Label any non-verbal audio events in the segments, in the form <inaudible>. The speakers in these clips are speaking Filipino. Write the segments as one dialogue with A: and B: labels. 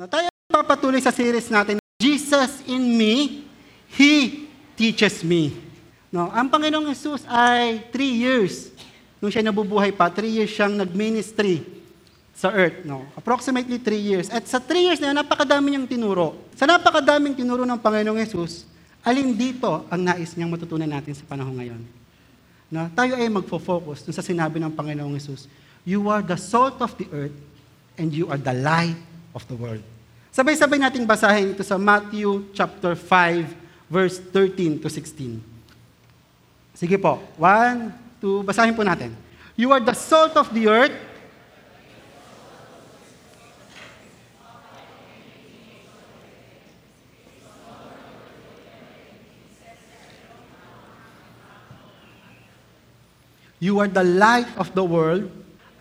A: Na tayo papatuloy sa series natin, Jesus in me, He teaches me. No, ang Panginoong Jesus ay three years. Nung siya nabubuhay pa, three years siyang nag-ministry sa earth. No? Approximately three years. At sa three years na yun, napakadami niyang tinuro. Sa napakadaming tinuro ng Panginoong Jesus, alin dito ang nais niyang matutunan natin sa panahon ngayon? No? Tayo ay magfo-focus sa sinabi ng Panginoong Jesus, You are the salt of the earth and you are the light of the world. Sabay-sabay nating basahin ito sa Matthew chapter 5 verse 13 to 16. Sige po. One, two, basahin po natin. You are the salt of the earth. You are the light of the world.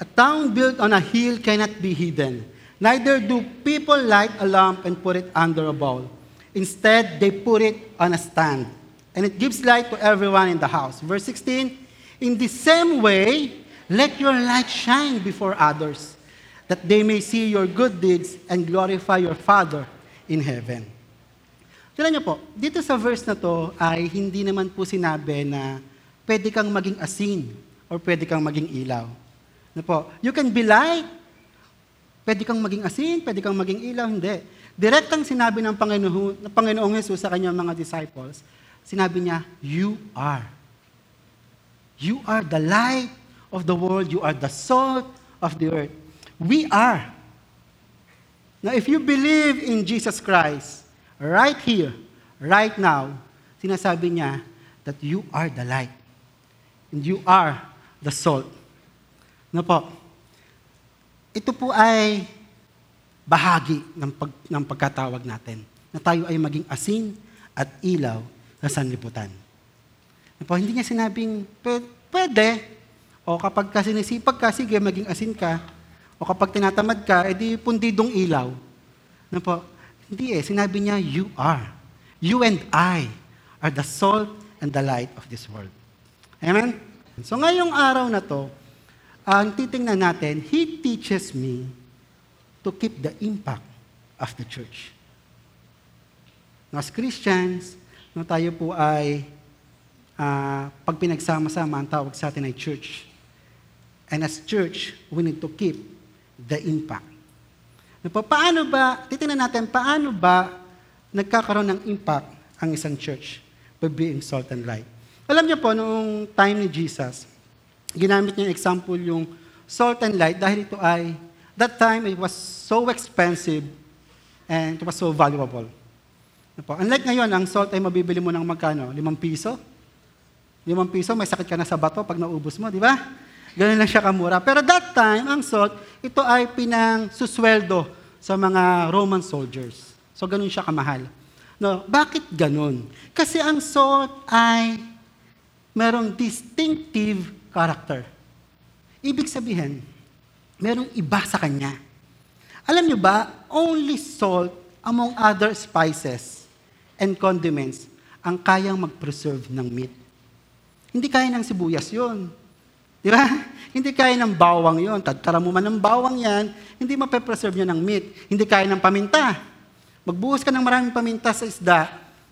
A: A town built on a hill cannot be hidden. Neither do people light a lamp and put it under a bowl. Instead, they put it on a stand, and it gives light to everyone in the house. Verse 16 In the same way, let your light shine before others, that they may see your good deeds and glorify your Father in heaven. Tignan niyo po, dito sa verse na to ay hindi naman po sinabi na pwede kang maging asin or pwede kang maging ilaw. Ano po? You can be light. Pwede kang maging asin, pwede kang maging ilaw, hindi. Direktang sinabi ng Panginoon, ng Panginoong Jesus sa kanyang mga disciples, sinabi niya, you are. You are the light of the world. You are the salt of the earth. We are. Now, if you believe in Jesus Christ, right here, right now, sinasabi niya that you are the light. And you are the salt. No po? Ito po ay bahagi ng, pag, ng pagkatawag natin na tayo ay maging asin at ilaw sa sanlibutan. No po, hindi niya sinabing, pwede, o kapag ka sinisipag ka, sige, maging asin ka, o kapag tinatamad ka, edi pundidong ilaw. No po, hindi eh, sinabi niya, you are. You and I are the salt and the light of this world. Amen? So ngayong araw na to, ang titingnan natin, He teaches me to keep the impact of the church. As Christians, no, tayo po ay, uh, pag pinagsama-sama, ang tawag sa atin ay church. And as church, we need to keep the impact. No, pa, paano ba, titingnan natin, paano ba nagkakaroon ng impact ang isang church by being salt and light? Alam niyo po, noong time ni Jesus, ginamit niya example yung salt and light dahil ito ay, that time it was so expensive and it was so valuable. Ano Unlike ngayon, ang salt ay mabibili mo ng magkano? Limang piso? Limang piso, may sakit ka na sa bato pag naubos mo, di ba? Ganun lang siya kamura. Pero that time, ang salt, ito ay pinang susweldo sa mga Roman soldiers. So, ganun siya kamahal. No, bakit ganun? Kasi ang salt ay merong distinctive character. Ibig sabihin, merong iba sa kanya. Alam niyo ba, only salt among other spices and condiments ang kayang mag-preserve ng meat. Hindi kaya ng sibuyas yon. Di ba? <laughs> Hindi kaya ng bawang yon. Tagtara mo man ng bawang yan, hindi mape-preserve niya ng meat. Hindi kaya ng paminta. Magbuhos ka ng maraming paminta sa isda,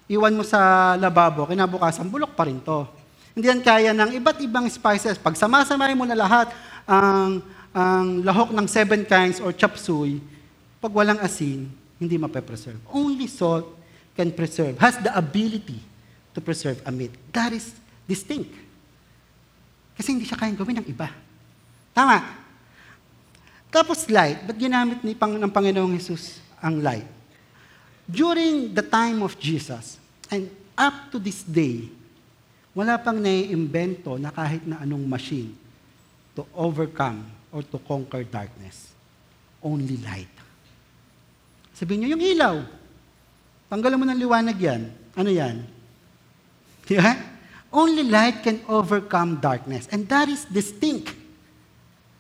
A: iwan mo sa lababo, kinabukasan, bulok pa rin to. Hindi yan kaya ng iba't ibang spices. Pag samasamahin mo na lahat ang, ang lahok ng seven kinds or chop suey, pag walang asin, hindi mape-preserve. Only salt can preserve, has the ability to preserve a meat. That is distinct. Kasi hindi siya kayang gawin ng iba. Tama. Tapos light, ba't ginamit ni Pang, ng Panginoong Jesus ang light? During the time of Jesus, and up to this day, wala pang naiimbento na kahit na anong machine to overcome or to conquer darkness. Only light. Sabihin niyo, yung ilaw, Tanggalan mo ng liwanag yan. Ano yan? Ba? Only light can overcome darkness. And that is distinct.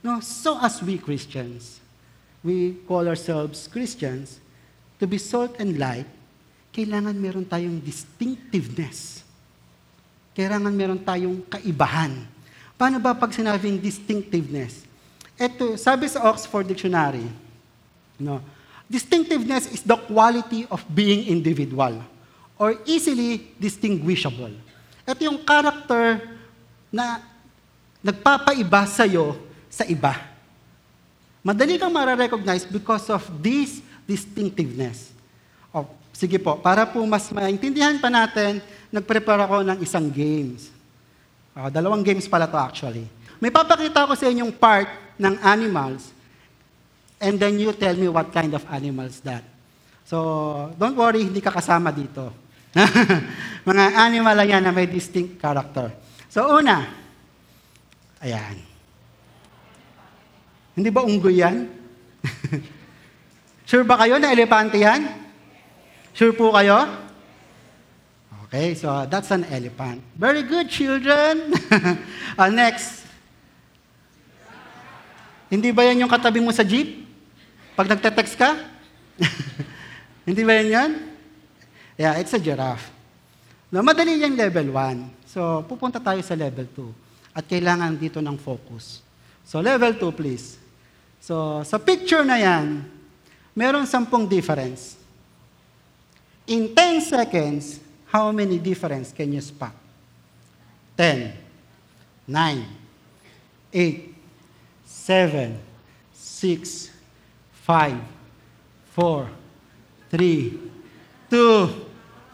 A: No? So as we Christians, we call ourselves Christians, to be salt and light, kailangan meron tayong distinctiveness. Kailangan meron tayong kaibahan. Paano ba pag sinabing distinctiveness? Ito, sabi sa Oxford Dictionary, no, Distinctiveness is the quality of being individual or easily distinguishable. Ito yung character na nagpapaiba sa'yo sa iba. Madali kang mara-recognize because of this distinctiveness. Sige po, para po mas maintindihan pa natin, nag-prepare ako ng isang games. O, dalawang games pala to actually. May papakita ko sa inyong part ng animals and then you tell me what kind of animals that. So, don't worry, hindi ka kasama dito. <laughs> Mga animal lang yan na may distinct character. So, una, ayan. Hindi ba unggoy yan? <laughs> sure ba kayo na elepante yan? Sure po kayo? Okay, so that's an elephant. Very good, children. <laughs> uh, next. Hindi ba yan yung katabi mo sa jeep? Pag nagte-text ka? <laughs> Hindi ba yan yan? Yeah, it's a giraffe. No, madali yung level 1. So, pupunta tayo sa level 2. At kailangan dito ng focus. So, level 2, please. So, sa picture na yan, meron sampung difference. In 10 seconds, how many difference can you spot? 10, 9, 8, 7, 6, 5, 4, 3, 2,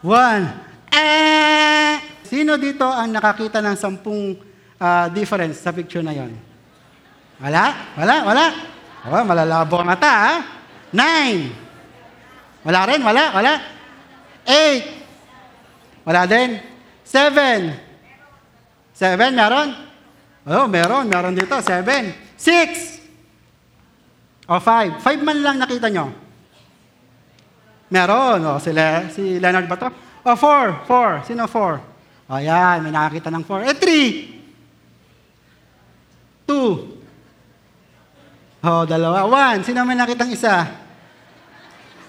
A: 1. Eh! Sino dito ang nakakita ng sampung ah, difference sa picture na yon? Wala? Wala? Wala? Oh, malalabo ang mata, ha? Nine. Wala rin? Wala? Wala? Eight. Wala din? Seven. Seven, meron? Oh, meron. Meron dito. Seven. Six. O five. Five man lang nakita nyo. Meron. O, si, Le- si Leonard ba to? O, four. Four. Sino four? O, yan. May nakakita ng four. Eh, three. Two. O, dalawa. One. Sino may nakitang isa?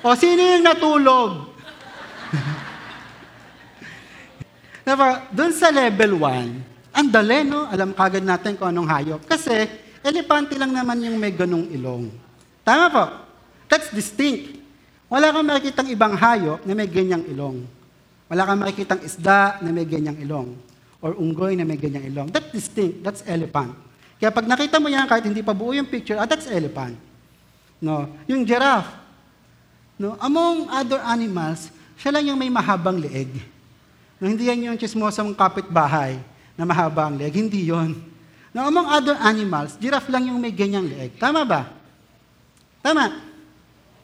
A: O, sino yung natulog? Diba, doon sa level 1, ang dali, no? Alam kagad natin kung anong hayop. Kasi, elepante lang naman yung may ganong ilong. Tama po. That's distinct. Wala kang makikitang ibang hayop na may ganyang ilong. Wala kang makikitang isda na may ganyang ilong. Or unggoy na may ganyang ilong. That's distinct. That's elephant. Kaya pag nakita mo yan, kahit hindi pa buo yung picture, ah, that's elephant. No? Yung giraffe, no? among other animals, siya lang yung may mahabang leeg. Hindi yan yung chismosang kapitbahay na mahaba ang leeg. Hindi yon. No, among other animals, giraffe lang yung may ganyang leeg. Tama ba? Tama.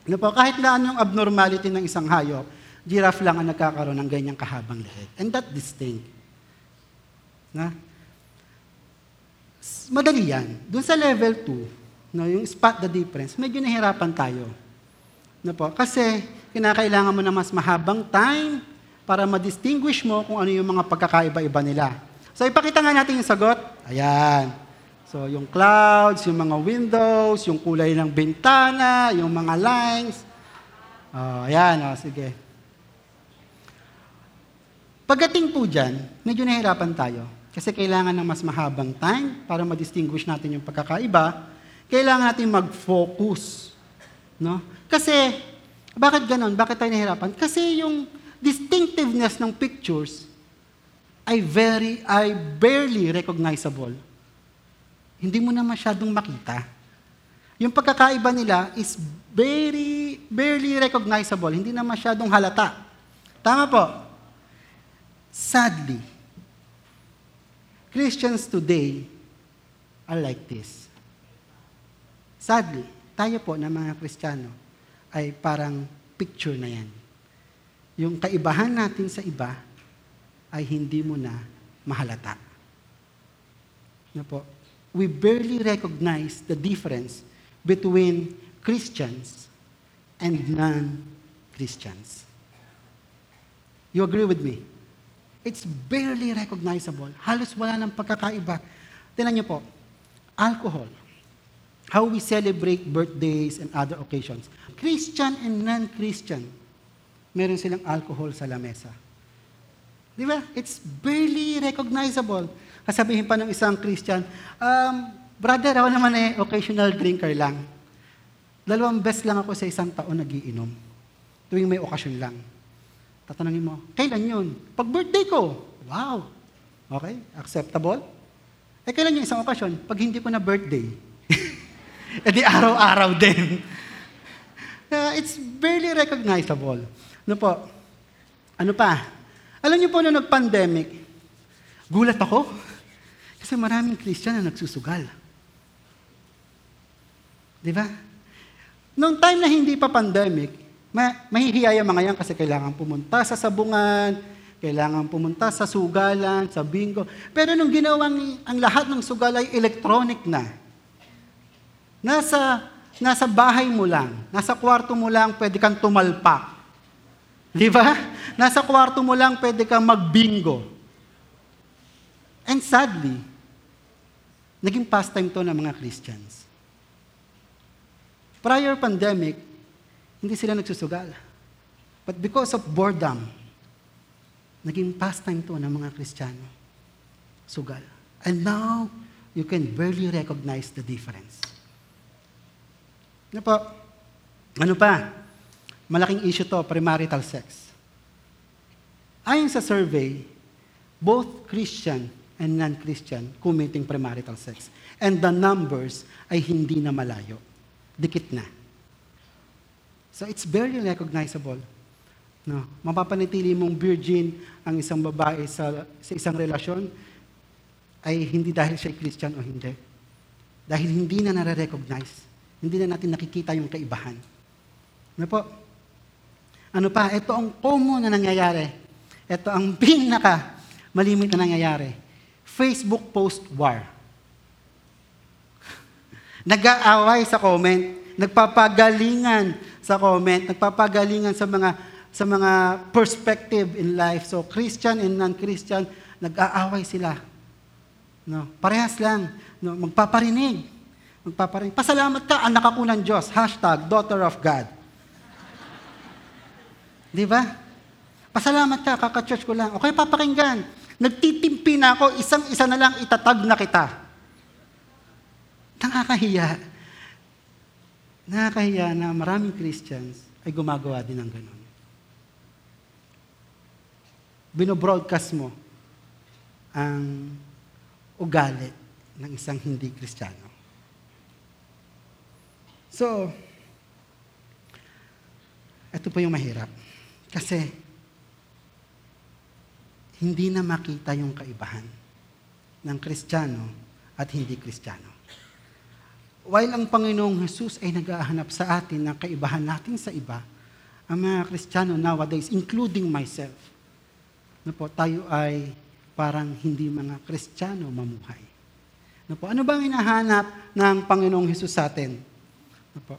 A: Ano po, kahit na anong abnormality ng isang hayop, giraffe lang ang nagkakaroon ng ganyang kahabang leeg. And that distinct. Na? Madali yan. Doon sa level 2, no, yung spot the difference, medyo nahirapan tayo. No po? Kasi kinakailangan mo na mas mahabang time para ma-distinguish mo kung ano yung mga pagkakaiba-iba nila. So ipakita nga natin yung sagot. Ayan. So yung clouds, yung mga windows, yung kulay ng bintana, yung mga lines. Oh, ayan, oh, sige. Pagdating po dyan, medyo nahirapan tayo. Kasi kailangan ng mas mahabang time para ma-distinguish natin yung pagkakaiba. Kailangan natin mag-focus. No? Kasi, bakit ganon? Bakit tayo nahirapan? Kasi yung distinctiveness ng pictures ay very, ay barely recognizable. Hindi mo na masyadong makita. Yung pagkakaiba nila is very, barely recognizable. Hindi na masyadong halata. Tama po. Sadly, Christians today are like this. Sadly, tayo po na mga Kristiyano ay parang picture na yan. Yung kaibahan natin sa iba ay hindi mo na mahalata. Na po, we barely recognize the difference between Christians and non-Christians. You agree with me? It's barely recognizable. Halos wala ng pagkakaiba. Tinan niyo po, alcohol. How we celebrate birthdays and other occasions. Christian and non-Christian, meron silang alcohol sa lamesa. Di ba? It's barely recognizable. Kasabihin pa ng isang Christian, um, brother, ako naman eh, occasional drinker lang. Dalawang beses lang ako sa isang taon nagiinom. Tuwing may okasyon lang. Tatanungin mo, kailan yun? Pag birthday ko. Wow. Okay, acceptable. Eh, kailan yung isang okasyon? Pag hindi ko na birthday. <laughs> eh di araw-araw din. <laughs> Uh, it's barely recognizable. Ano po? Ano pa? Alam niyo po, nung nag-pandemic, gulat ako. Kasi maraming Christian na nagsusugal. Di ba? Noong time na hindi pa pandemic, ma- mahihiya yung mga yan kasi kailangan pumunta sa sabungan, kailangan pumunta sa sugalan, sa bingo. Pero nung ginawang ang lahat ng sugal ay electronic na, nasa, nasa bahay mo lang, nasa kwarto mo lang, pwede kang tumalpak. Di ba? Nasa kwarto mo lang, pwede kang magbingo. And sadly, naging pastime to ng mga Christians. Prior pandemic, hindi sila nagsusugal. But because of boredom, naging pastime to ng mga Kristiyano. Sugal. And now, you can barely recognize the difference. Ano po? Ano pa? Malaking issue to, premarital sex. Ayon sa survey, both Christian and non-Christian committing premarital sex. And the numbers ay hindi na malayo. Dikit na. So it's barely recognizable. No, mapapanatili mong virgin ang isang babae sa, sa isang relasyon ay hindi dahil siya Christian o hindi. Dahil hindi na nare-recognize. Hindi na natin nakikita yung kaibahan. Ano po? Ano pa? Ito ang common na nangyayari. Ito ang <laughs> pinaka malimit na nangyayari. Facebook post war. <laughs> Nag-aaway sa comment, nagpapagalingan sa comment, nagpapagalingan sa mga sa mga perspective in life. So Christian and non-Christian, nag-aaway sila. No, parehas lang, no, magpaparinig. Magpaparinig. Pasalamat ka, anak ako ng Diyos. Hashtag, daughter of God. Di ba? Pasalamat ka, kaka-church ko lang. Okay, papakinggan. Nagtitimpi na ako, isang-isa na lang itatag na kita. Nakakahiya. Nakakahiya na maraming Christians ay gumagawa din ng ganun. Binobroadcast mo ang ugali ng isang hindi Kristiyano. So, ito po yung mahirap. Kasi, hindi na makita yung kaibahan ng Kristiyano at hindi Kristiyano. While ang Panginoong Jesus ay nag-ahanap sa atin ng kaibahan natin sa iba, ang mga Kristiyano nowadays, including myself, na po, tayo ay parang hindi mga Kristiyano mamuhay. Na po, ano bang hinahanap ng Panginoong Jesus sa atin? Na po,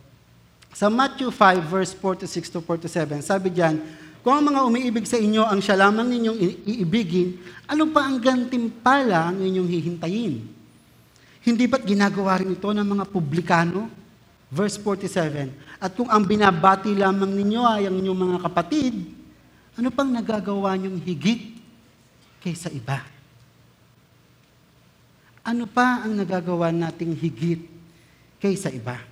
A: sa Matthew 5, verse 46 to 47, sabi diyan, kung ang mga umiibig sa inyo ang siya lamang ninyong iibigin, ano pa ang gantimpala ang inyong hihintayin? Hindi ba't ginagawa rin ito ng mga publikano? Verse 47, At kung ang binabati lamang ninyo ay ang inyong mga kapatid, ano pang nagagawa niyong higit kaysa iba? Ano pa ang nagagawa nating higit kaysa iba?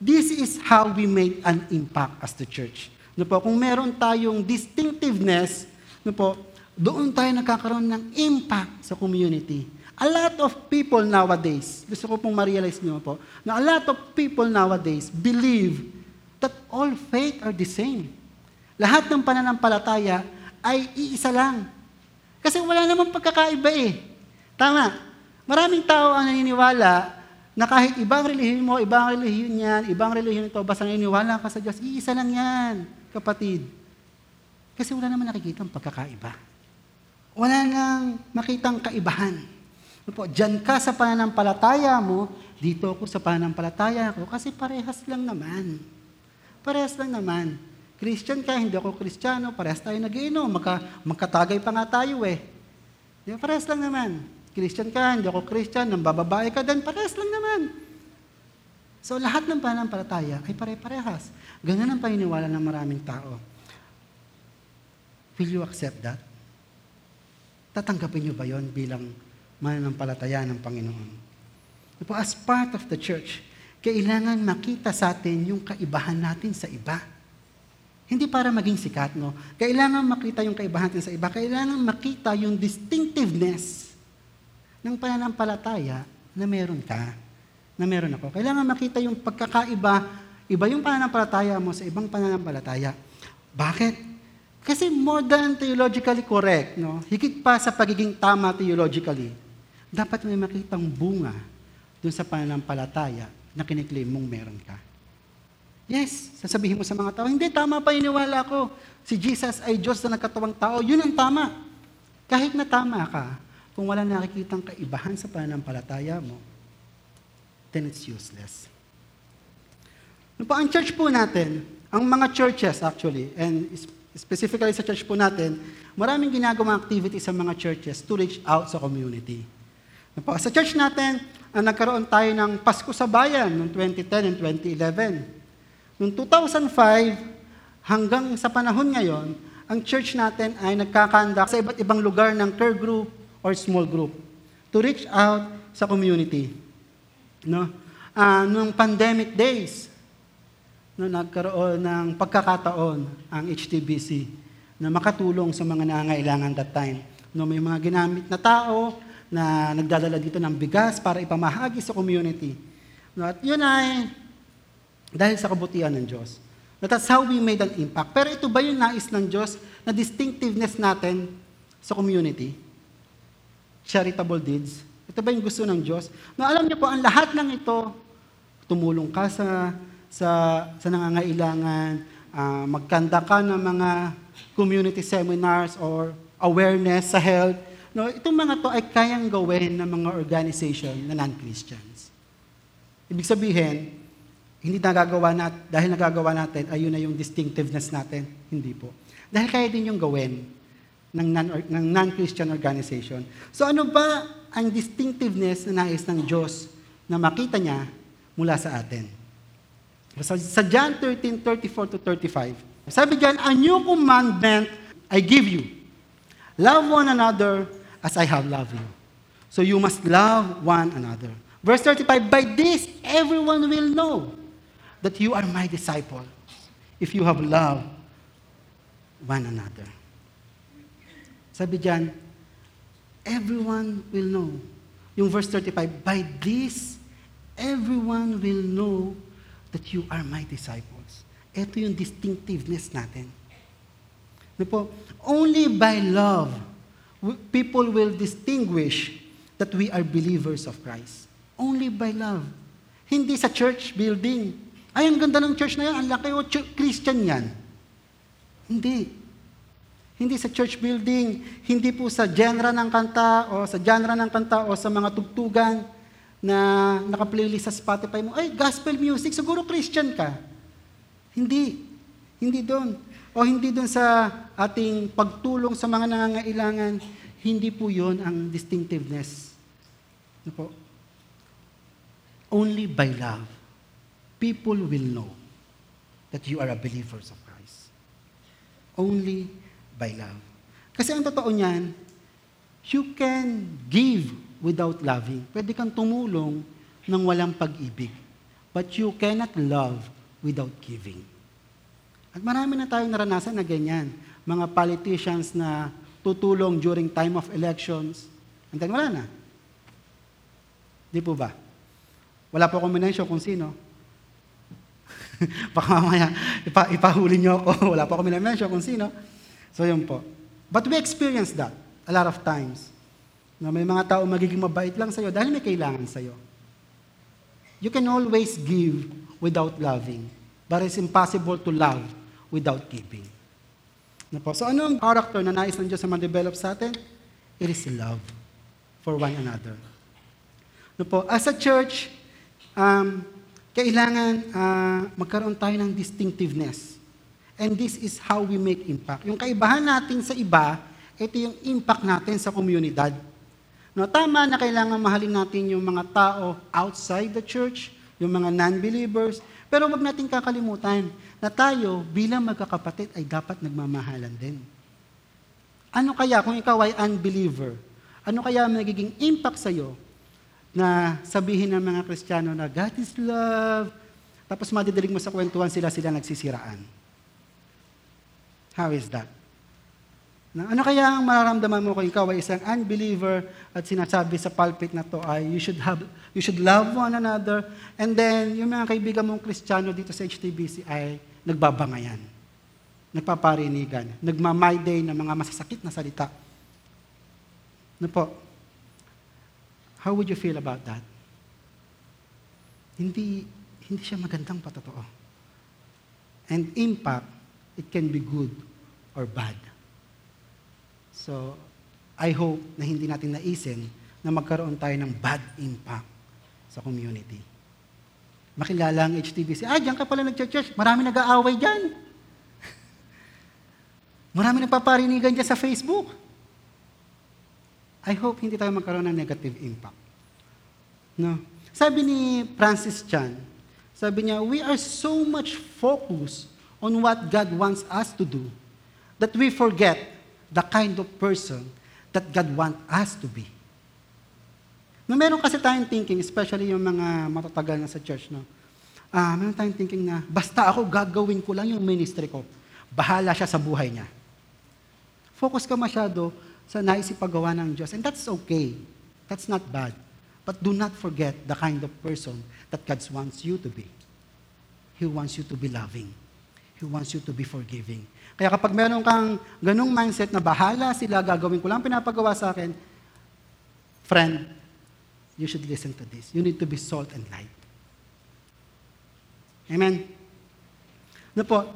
A: This is how we make an impact as the church. No po, kung meron tayong distinctiveness, no po, doon tayo nagkakaroon ng impact sa community. A lot of people nowadays, gusto ko pong ma-realize niyo po, na a lot of people nowadays believe that all faith are the same. Lahat ng pananampalataya ay iisa lang. Kasi wala namang pagkakaiba eh. Tama. Maraming tao ang naniniwala na kahit ibang relihiyon mo, ibang relihiyon yan, ibang relihiyon ito, basta naniniwala ka sa Diyos, iisa lang yan, kapatid. Kasi wala naman nakikita ang pagkakaiba. Wala nang makitang kaibahan. Ano po, Diyan ka sa pananampalataya mo, dito ako sa pananampalataya ko, kasi parehas lang naman. Parehas lang naman. Christian ka, hindi ako Kristiyano, parehas tayo nag-iinom, magka, magkatagay pa nga tayo eh. Di? Parehas lang naman. Christian ka, hindi ako Christian, nang bababae ka din, parehas lang naman. So lahat ng pananampalataya ay pare-parehas. Ganun ang paniniwala ng maraming tao. Will you accept that? Tatanggapin niyo ba yon bilang mananampalataya ng Panginoon? As part of the church, kailangan makita sa atin yung kaibahan natin sa iba. Hindi para maging sikat, no? Kailangan makita yung kaibahan natin sa iba. Kailangan makita yung distinctiveness ng pananampalataya na meron ka, na meron ako. Kailangan makita yung pagkakaiba, iba yung pananampalataya mo sa ibang pananampalataya. Bakit? Kasi more than theologically correct, no? higit pa sa pagiging tama theologically, dapat may makitang bunga dun sa pananampalataya na kiniklaim mong meron ka. Yes, sasabihin mo sa mga tao, hindi, tama pa iniwala ko. Si Jesus ay Diyos na nagkatawang tao. Yun ang tama. Kahit na tama ka, kung wala nakikitang kaibahan sa pananampalataya mo, then it's useless. No po, ang church po natin, ang mga churches actually, and specifically sa church po natin, maraming ginagawang activity sa mga churches to reach out sa community. No po, sa church natin, ang nagkaroon tayo ng Pasko sa Bayan noong 2010 and 2011. Noong 2005 hanggang sa panahon ngayon, ang church natin ay nagkakandak sa iba't ibang lugar ng care group or small group to reach out sa community. No? Uh, noong pandemic days, no, nagkaroon ng pagkakataon ang HTBC na makatulong sa mga nangangailangan that time. No, may mga ginamit na tao na nagdadala dito ng bigas para ipamahagi sa community. No, at yun ay dahil sa kabutihan ng Diyos. That's how we made an impact. Pero ito ba yung nais ng Diyos na distinctiveness natin sa community? Charitable deeds. Ito ba yung gusto ng Diyos? No, alam niyo po, ang lahat ng ito, tumulong ka sa, sa, sa nangangailangan, uh, magkanda ka ng mga community seminars or awareness sa health. No, itong mga to ay kayang gawin ng mga organization na non-Christians. Ibig sabihin, hindi nagagawa natin, dahil nagagawa natin, ayun na yung distinctiveness natin. Hindi po. Dahil kaya din yung gawin ng, non, ng non-Christian organization. So ano ba ang distinctiveness na nais ng Diyos na makita niya mula sa atin? So, sa John 13, 34 to 35, sabi diyan, A new commandment I give you. Love one another as I have loved you. So you must love one another. Verse 35, By this everyone will know that you are my disciple if you have love one another. Sabi diyan, everyone will know. Yung verse 35, by this, everyone will know that you are my disciples. Ito yung distinctiveness natin. Ano po? Only by love, people will distinguish that we are believers of Christ. Only by love. Hindi sa church building. Ay, ang ganda ng church na yan. Ang laki o Christian yan. Hindi. Hindi sa church building, hindi po sa genre ng kanta o sa genre ng kanta o sa mga tugtugan na naka-playlist sa Spotify mo. Ay, gospel music, siguro Christian ka. Hindi. Hindi doon. O hindi doon sa ating pagtulong sa mga nangangailangan. Hindi po yon ang distinctiveness. Ano po? Only by love people will know that you are a believers of Christ. Only by love. Kasi ang totoo niyan, you can give without loving. Pwede kang tumulong ng walang pag-ibig. But you cannot love without giving. At marami na tayong naranasan na ganyan. Mga politicians na tutulong during time of elections. And then wala na. Di po ba? Wala po akong minensyo kung sino. <laughs> Baka mamaya ipa, ipahuli niyo ako. <laughs> Wala pa ako minamention kung sino. So yun po. But we experience that a lot of times. Na may mga tao magiging mabait lang sa'yo dahil may kailangan sa'yo. You can always give without loving. But it's impossible to love without giving. Na po. So ano ang character na nais ng Diyos na ma-develop sa atin? It is love for one another. Na po. As a church, um, kailangan uh, magkaroon tayo ng distinctiveness. And this is how we make impact. Yung kaibahan natin sa iba, ito yung impact natin sa komunidad. No, tama na kailangan mahalin natin yung mga tao outside the church, yung mga non-believers, pero wag natin kakalimutan na tayo bilang magkakapatid ay dapat nagmamahalan din. Ano kaya kung ikaw ay unbeliever? Ano kaya magiging impact sa iyo na sabihin ng mga Kristiyano na God is love, tapos madidilig mo sa kwentuhan sila, sila nagsisiraan. How is that? Na, ano kaya ang mararamdaman mo kung ikaw ay isang unbeliever at sinasabi sa pulpit na to ay you should have you should love one another and then yung mga kaibigan mong Kristiyano dito sa HTBC ay nagbabangayan. Nagpaparinigan, nagma-my day ng mga masasakit na salita. Ano po? How would you feel about that? Hindi hindi siya magandang patotoo. And impact, it can be good or bad. So, I hope na hindi natin naisin na magkaroon tayo ng bad impact sa community. Makilala ang HTBC. Ah, diyan ka pala nag-church. Marami nag-aaway dyan. <laughs> Marami nagpaparinigan dyan sa Facebook. I hope hindi tayo magkaroon ng negative impact. No? Sabi ni Francis Chan, sabi niya, we are so much focused on what God wants us to do that we forget the kind of person that God wants us to be. No, meron kasi tayong thinking, especially yung mga matatagal na sa church, no? Ah, meron tayong thinking na, basta ako gagawin ko lang yung ministry ko. Bahala siya sa buhay niya. Focus ka masyado sa naisipagawa ng Diyos. And that's okay. That's not bad. But do not forget the kind of person that God wants you to be. He wants you to be loving. He wants you to be forgiving. Kaya kapag meron kang ganung mindset na bahala sila, gagawin ko lang pinapagawa sa akin, friend, you should listen to this. You need to be salt and light. Amen? Ano po,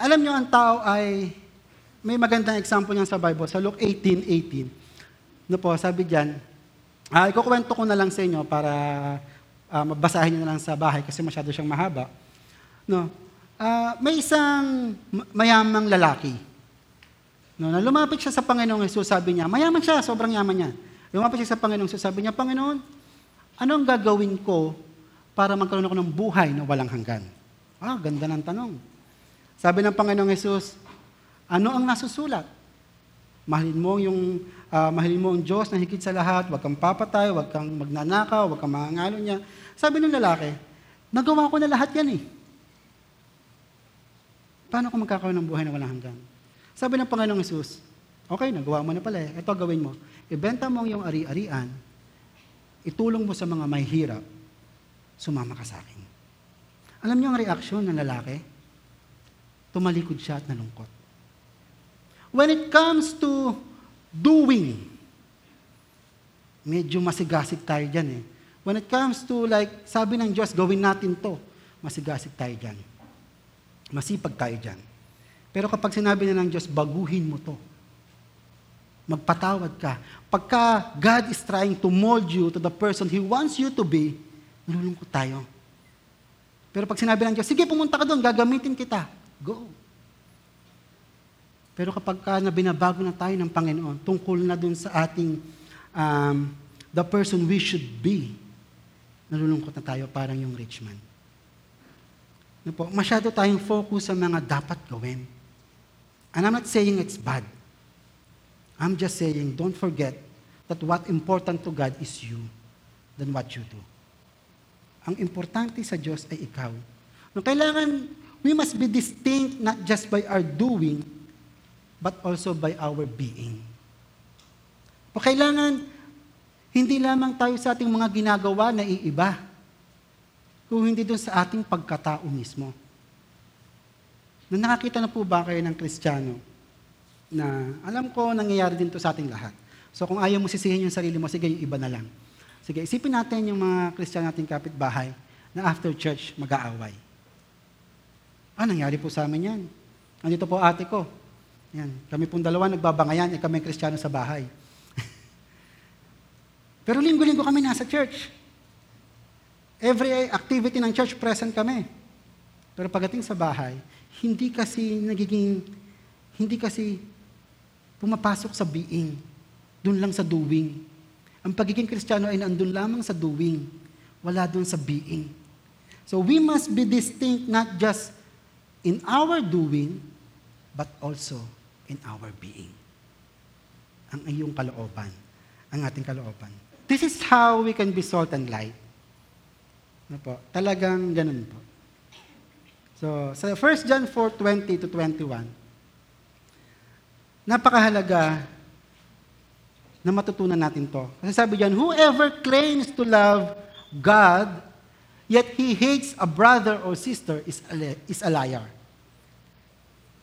A: alam nyo, ang tao ay, may magandang example niyan sa Bible, sa Luke 18:18. Ano po, sabi diyan, ah, ikukwento ko na lang sa inyo para ah, mabasahin niyo na lang sa bahay kasi masyado siyang mahaba. No, ah, may isang ma- mayamang lalaki. No, na lumapit siya sa Panginoong Jesus, sabi niya, mayaman siya, sobrang yaman niya. Lumapit siya sa Panginoong Jesus, sabi niya, Panginoon, ano ang gagawin ko para magkaroon ako ng buhay na walang hanggan? Ah, ganda ng tanong. Sabi ng Panginoong Jesus, ano ang nasusulat? Mahalin mo yung ah, mahalin mo ang Diyos na higit sa lahat, huwag kang papatay, huwag kang magnanakaw, huwag kang mangangalo niya. Sabi ng lalaki, nagawa ko na lahat yan eh. Paano ko magkakaroon ng buhay na walang hanggan? Sabi ng Panginoong Jesus, okay, nagawa mo na pala eh. Ito gawin mo. Ibenta mo yung ari-arian, itulong mo sa mga may hirap, sumama ka sa akin. Alam niyo ang reaksyon ng lalaki? Tumalikod siya at nalungkot. When it comes to doing, medyo masigasig tayo dyan eh. When it comes to like, sabi ng Diyos, gawin natin to, masigasig tayo dyan. Masipag tayo dyan. Pero kapag sinabi na ng Diyos, baguhin mo to. Magpatawad ka. Pagka God is trying to mold you to the person He wants you to be, nalulungkot tayo. Pero pag sinabi ng Diyos, sige, pumunta ka doon, gagamitin kita. Go. Pero kapag ka na binabago na tayo ng Panginoon, tungkol na doon sa ating um, the person we should be, nalulungkot na tayo parang yung rich man. Ano po, masyado tayong focus sa mga dapat gawin. And I'm not saying it's bad. I'm just saying, don't forget that what important to God is you than what you do. Ang importante sa Diyos ay ikaw. No, kailangan, we must be distinct not just by our doing, but also by our being. O kailangan, hindi lamang tayo sa ating mga ginagawa na iiba, kung hindi doon sa ating pagkatao mismo. Na nakakita na po ba kayo ng Kristiyano na alam ko nangyayari din to sa ating lahat. So kung ayaw mo sisihin yung sarili mo, sige, yung iba na lang. Sige, isipin natin yung mga Kristiyano nating kapitbahay na after church mag-aaway. Ah, nangyari po sa amin yan. Nandito po ate ko. Yan. Kami pong dalawa nagbabangayan, eh kami Kristiyano sa bahay. <laughs> Pero linggo-linggo kami nasa church. Every activity ng church, present kami. Pero pagdating sa bahay, hindi kasi nagiging, hindi kasi pumapasok sa being. Doon lang sa doing. Ang pagiging kristyano ay nandun lamang sa doing. Wala doon sa being. So we must be distinct not just in our doing, but also in our being. Ang iyong kalooban, ang ating kalooban. This is how we can be salt and light. Ano po? Talagang ganun po. So, sa 1 John 4, 20 to 21, napakahalaga na matutunan natin to. Kasi sabi diyan, whoever claims to love God, yet he hates a brother or sister is a, is a liar.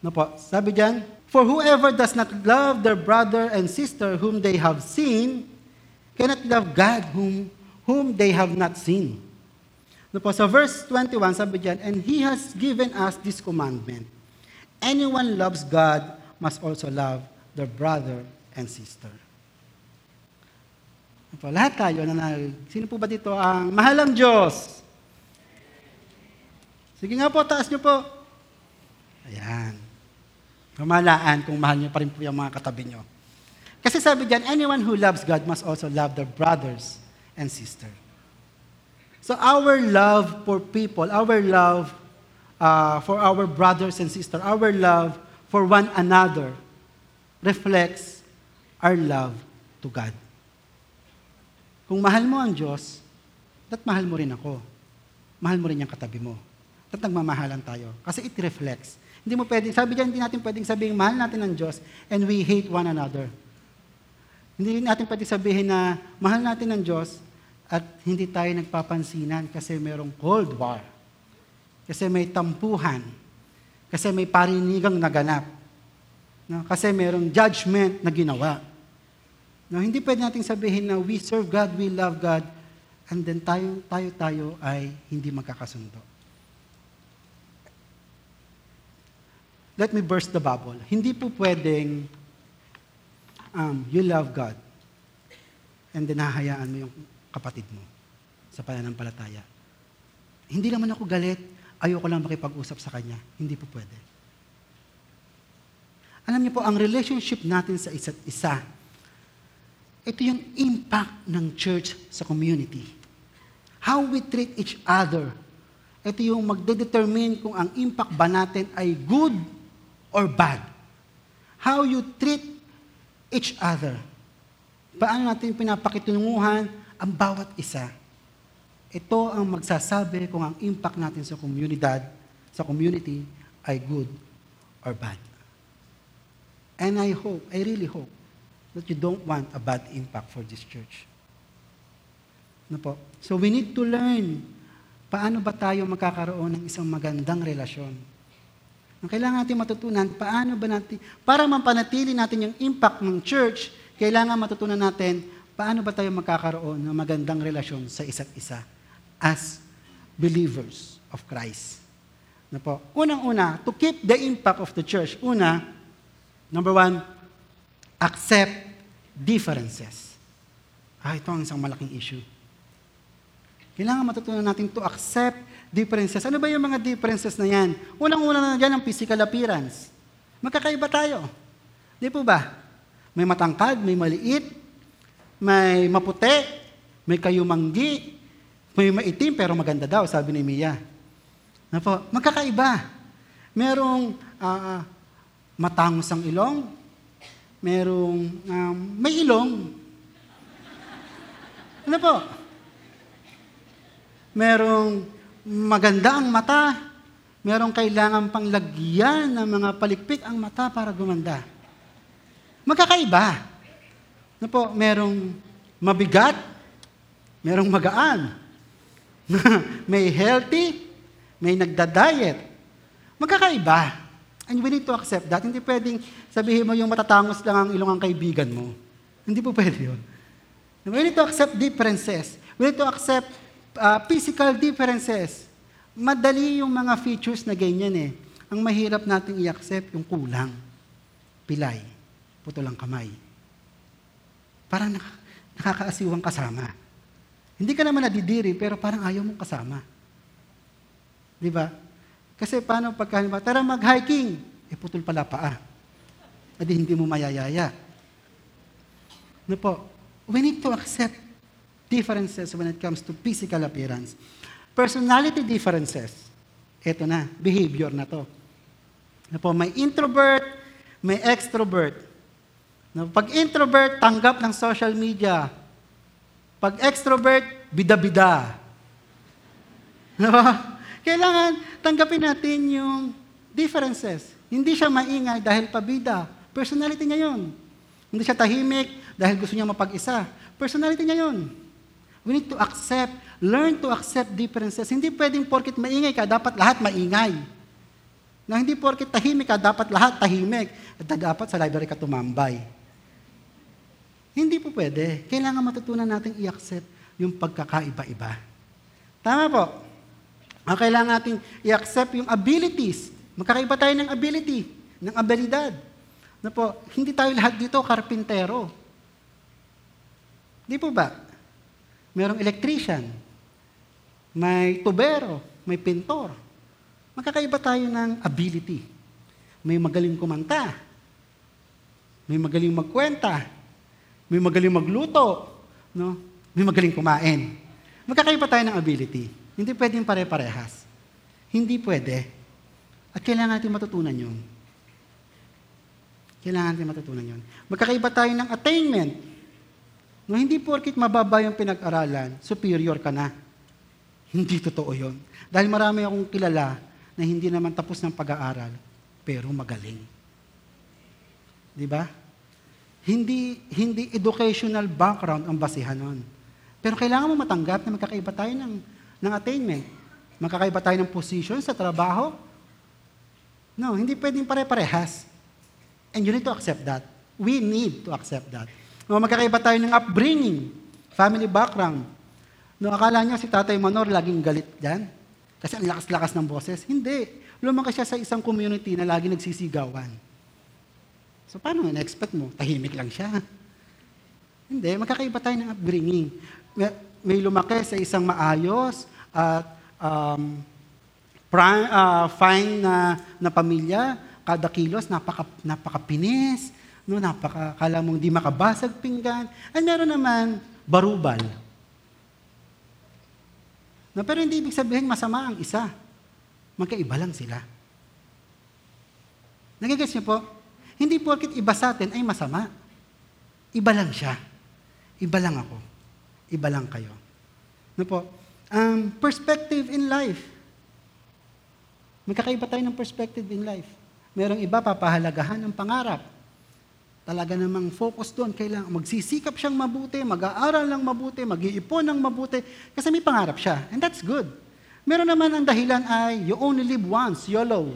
A: No po, sabi diyan, for whoever does not love their brother and sister whom they have seen, cannot love God whom, whom they have not seen. No sa verse 21, sabi diyan, and he has given us this commandment. Anyone loves God must also love their brother and sister. Ano po, lahat tayo na. Sino po ba dito ang mahal ang Diyos? Sige nga po, taas niyo po. Ayan. Kamalaan kung mahal niyo pa rin po yung mga katabi niyo. Kasi sabi diyan, anyone who loves God must also love their brothers and sisters. So our love for people, our love uh, for our brothers and sisters, our love for one another reflects our love to God. Kung mahal mo ang Diyos, dat mahal mo rin ako. Mahal mo rin yung katabi mo. At nagmamahalan tayo. Kasi it reflects. Hindi mo pwedeng, sabi diyan, hindi natin pwedeng sabihin, mahal natin ang Diyos and we hate one another. Hindi natin pwedeng sabihin na mahal natin ang Diyos at hindi tayo nagpapansinan kasi mayroong Cold War. Kasi may tampuhan. Kasi may parinigang naganap. No? Kasi mayroong judgment na ginawa. No, hindi pwede nating sabihin na we serve God, we love God, and then tayo, tayo, tayo ay hindi magkakasundo. Let me burst the bubble. Hindi po pwedeng um, you love God and then hahayaan mo yung kapatid mo sa pananampalataya. Hindi naman ako galit, ayoko lang makipag-usap sa kanya. Hindi po pwede. Alam niyo po, ang relationship natin sa isa't isa, ito yung impact ng church sa community. How we treat each other. Ito yung magdedetermine kung ang impact ba natin ay good or bad. How you treat each other. Paano natin pinapakitununguhan ang bawat isa. Ito ang magsasabi kung ang impact natin sa komunidad, sa community ay good or bad. And I hope, I really hope, that you don't want a bad impact for this church. Ano po? So we need to learn paano ba tayo magkakaroon ng isang magandang relasyon. Ang kailangan natin matutunan, paano ba natin, para mapanatili natin yung impact ng church, kailangan matutunan natin paano ba tayo magkakaroon ng magandang relasyon sa isa't isa as believers of Christ. Na po, unang-una, to keep the impact of the church, una, number one, accept differences. Ah, ito ang isang malaking issue. Kailangan matutunan natin to accept differences. Ano ba yung mga differences na yan? Unang-una na dyan ang physical appearance. Magkakaiba tayo. Di po ba? May matangkad, may maliit, may maputi, may kayumanggi, may maitim pero maganda daw, sabi ni Mia. Na po, magkakaiba. Merong uh, matangos ang ilong, merong um, may ilong. Ano po? Merong maganda ang mata, merong kailangan pang lagyan ng mga palikpik ang mata para gumanda. Magkakaiba. Ano po, merong mabigat, merong magaan. <laughs> may healthy, may nagda-diet. Magkakaiba. And we need to accept that. Hindi pwedeng sabihin mo yung matatangos lang ang ilong ang kaibigan mo. Hindi po pwede yun. We need to accept differences. We need to accept uh, physical differences. Madali yung mga features na ganyan eh. Ang mahirap nating i-accept yung kulang. Pilay. Putol ang kamay. Parang nak- nakakaasiwang kasama. Hindi ka naman nadidiri, pero parang ayaw mong kasama. Di ba? Kasi paano pagka, tara mag-hiking, eh putol pala paa. Adi hindi mo mayayaya. Ano po? We need to accept differences when it comes to physical appearance. Personality differences. Ito na, behavior na to. Ano po, may introvert, may extrovert. No, pag introvert, tanggap ng social media. Pag extrovert, bida-bida. Diba? Kailangan tanggapin natin yung differences. Hindi siya maingay dahil pabida. Personality niya yun. Hindi siya tahimik dahil gusto niya mapag-isa. Personality niya yun. We need to accept, learn to accept differences. Hindi pwedeng porkit maingay ka, dapat lahat maingay. Na hindi porkit tahimik ka, dapat lahat tahimik. At dapat sa library ka tumambay. Hindi po pwede. Kailangan matutunan natin i-accept yung pagkakaiba-iba. Tama po. Ang kailangan natin i-accept yung abilities. Magkakaiba tayo ng ability, ng abilidad. Na po, hindi tayo lahat dito karpintero. Di po ba? Merong electrician, may tubero, may pintor. Magkakaiba tayo ng ability. May magaling kumanta, may magaling magkwenta, may magaling magluto, no? may magaling kumain. Magkakaiba tayo ng ability. Hindi pwedeng pare-parehas. Hindi pwede. At kailangan natin matutunan yun. Kailangan natin matutunan yun. Magkakaiba tayo ng attainment. No, hindi porkit mababa yung pinag-aralan, superior ka na. Hindi totoo yun. Dahil marami akong kilala na hindi naman tapos ng pag-aaral, pero magaling. Di ba? Hindi, hindi educational background ang basihan nun. Pero kailangan mo matanggap na magkakaiba tayo ng, ng attainment. Magkakaiba tayo ng position sa trabaho. No, hindi pwedeng pare-parehas. And you need to accept that. We need to accept that. No, magkakaiba tayo ng upbringing, family background. No, akala niya si Tatay Manor laging galit diyan. Kasi ang lakas-lakas ng boses. Hindi. Lumaki siya sa isang community na lagi nagsisigawan. So paano na-expect mo? Tahimik lang siya. Hindi, magkakaiba tayo ng upbringing. May, may lumaki sa isang maayos at um, pri- uh, fine na, na pamilya, kada kilos, napaka, napakapinis, no, napaka, kala mong di makabasag pinggan. At meron naman, barubal. No, pero hindi ibig sabihin masama ang isa. Magkaiba lang sila. Nagigets niyo po? Hindi porkit iba sa atin ay masama. Iba lang siya. Iba lang ako. Iba lang kayo. No po? Um, perspective in life. Magkakaiba tayo ng perspective in life. Merong iba papahalagahan ng pangarap. Talaga namang focus doon. Kailangan magsisikap siyang mabuti, mag-aaral ng mabuti, mag-iipon ng mabuti, kasi may pangarap siya. And that's good. Meron naman ang dahilan ay, you only live once, YOLO.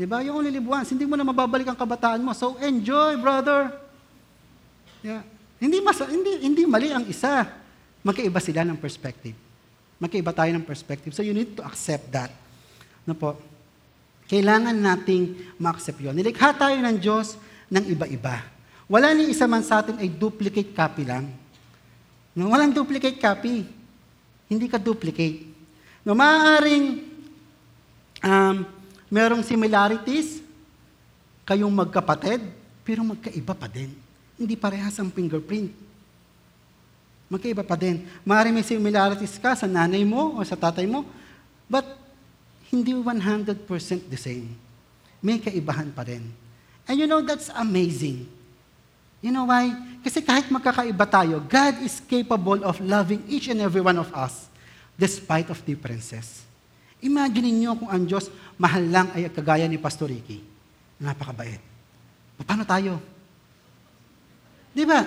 A: Di ba? You only live once. Hindi mo na mababalik ang kabataan mo. So enjoy, brother. Yeah. Hindi, mas, hindi, hindi mali ang isa. Magkaiba sila ng perspective. Magkaiba tayo ng perspective. So you need to accept that. No po? Kailangan nating ma-accept yun. Nilikha tayo ng Diyos ng iba-iba. Wala ni isa man sa atin ay duplicate copy lang. No, walang duplicate copy. Hindi ka duplicate. No, maaaring um, merong similarities, kayong magkapatid, pero magkaiba pa din. Hindi parehas ang fingerprint. Magkaiba pa din. Maaaring may similarities ka sa nanay mo o sa tatay mo, but hindi 100% the same. May kaibahan pa rin. And you know, that's amazing. You know why? Kasi kahit magkakaiba tayo, God is capable of loving each and every one of us despite of differences. Imagine niyo kung ang Diyos mahal lang ay kagaya ni Pastor Ricky. Napakabait. Paano tayo? Di ba?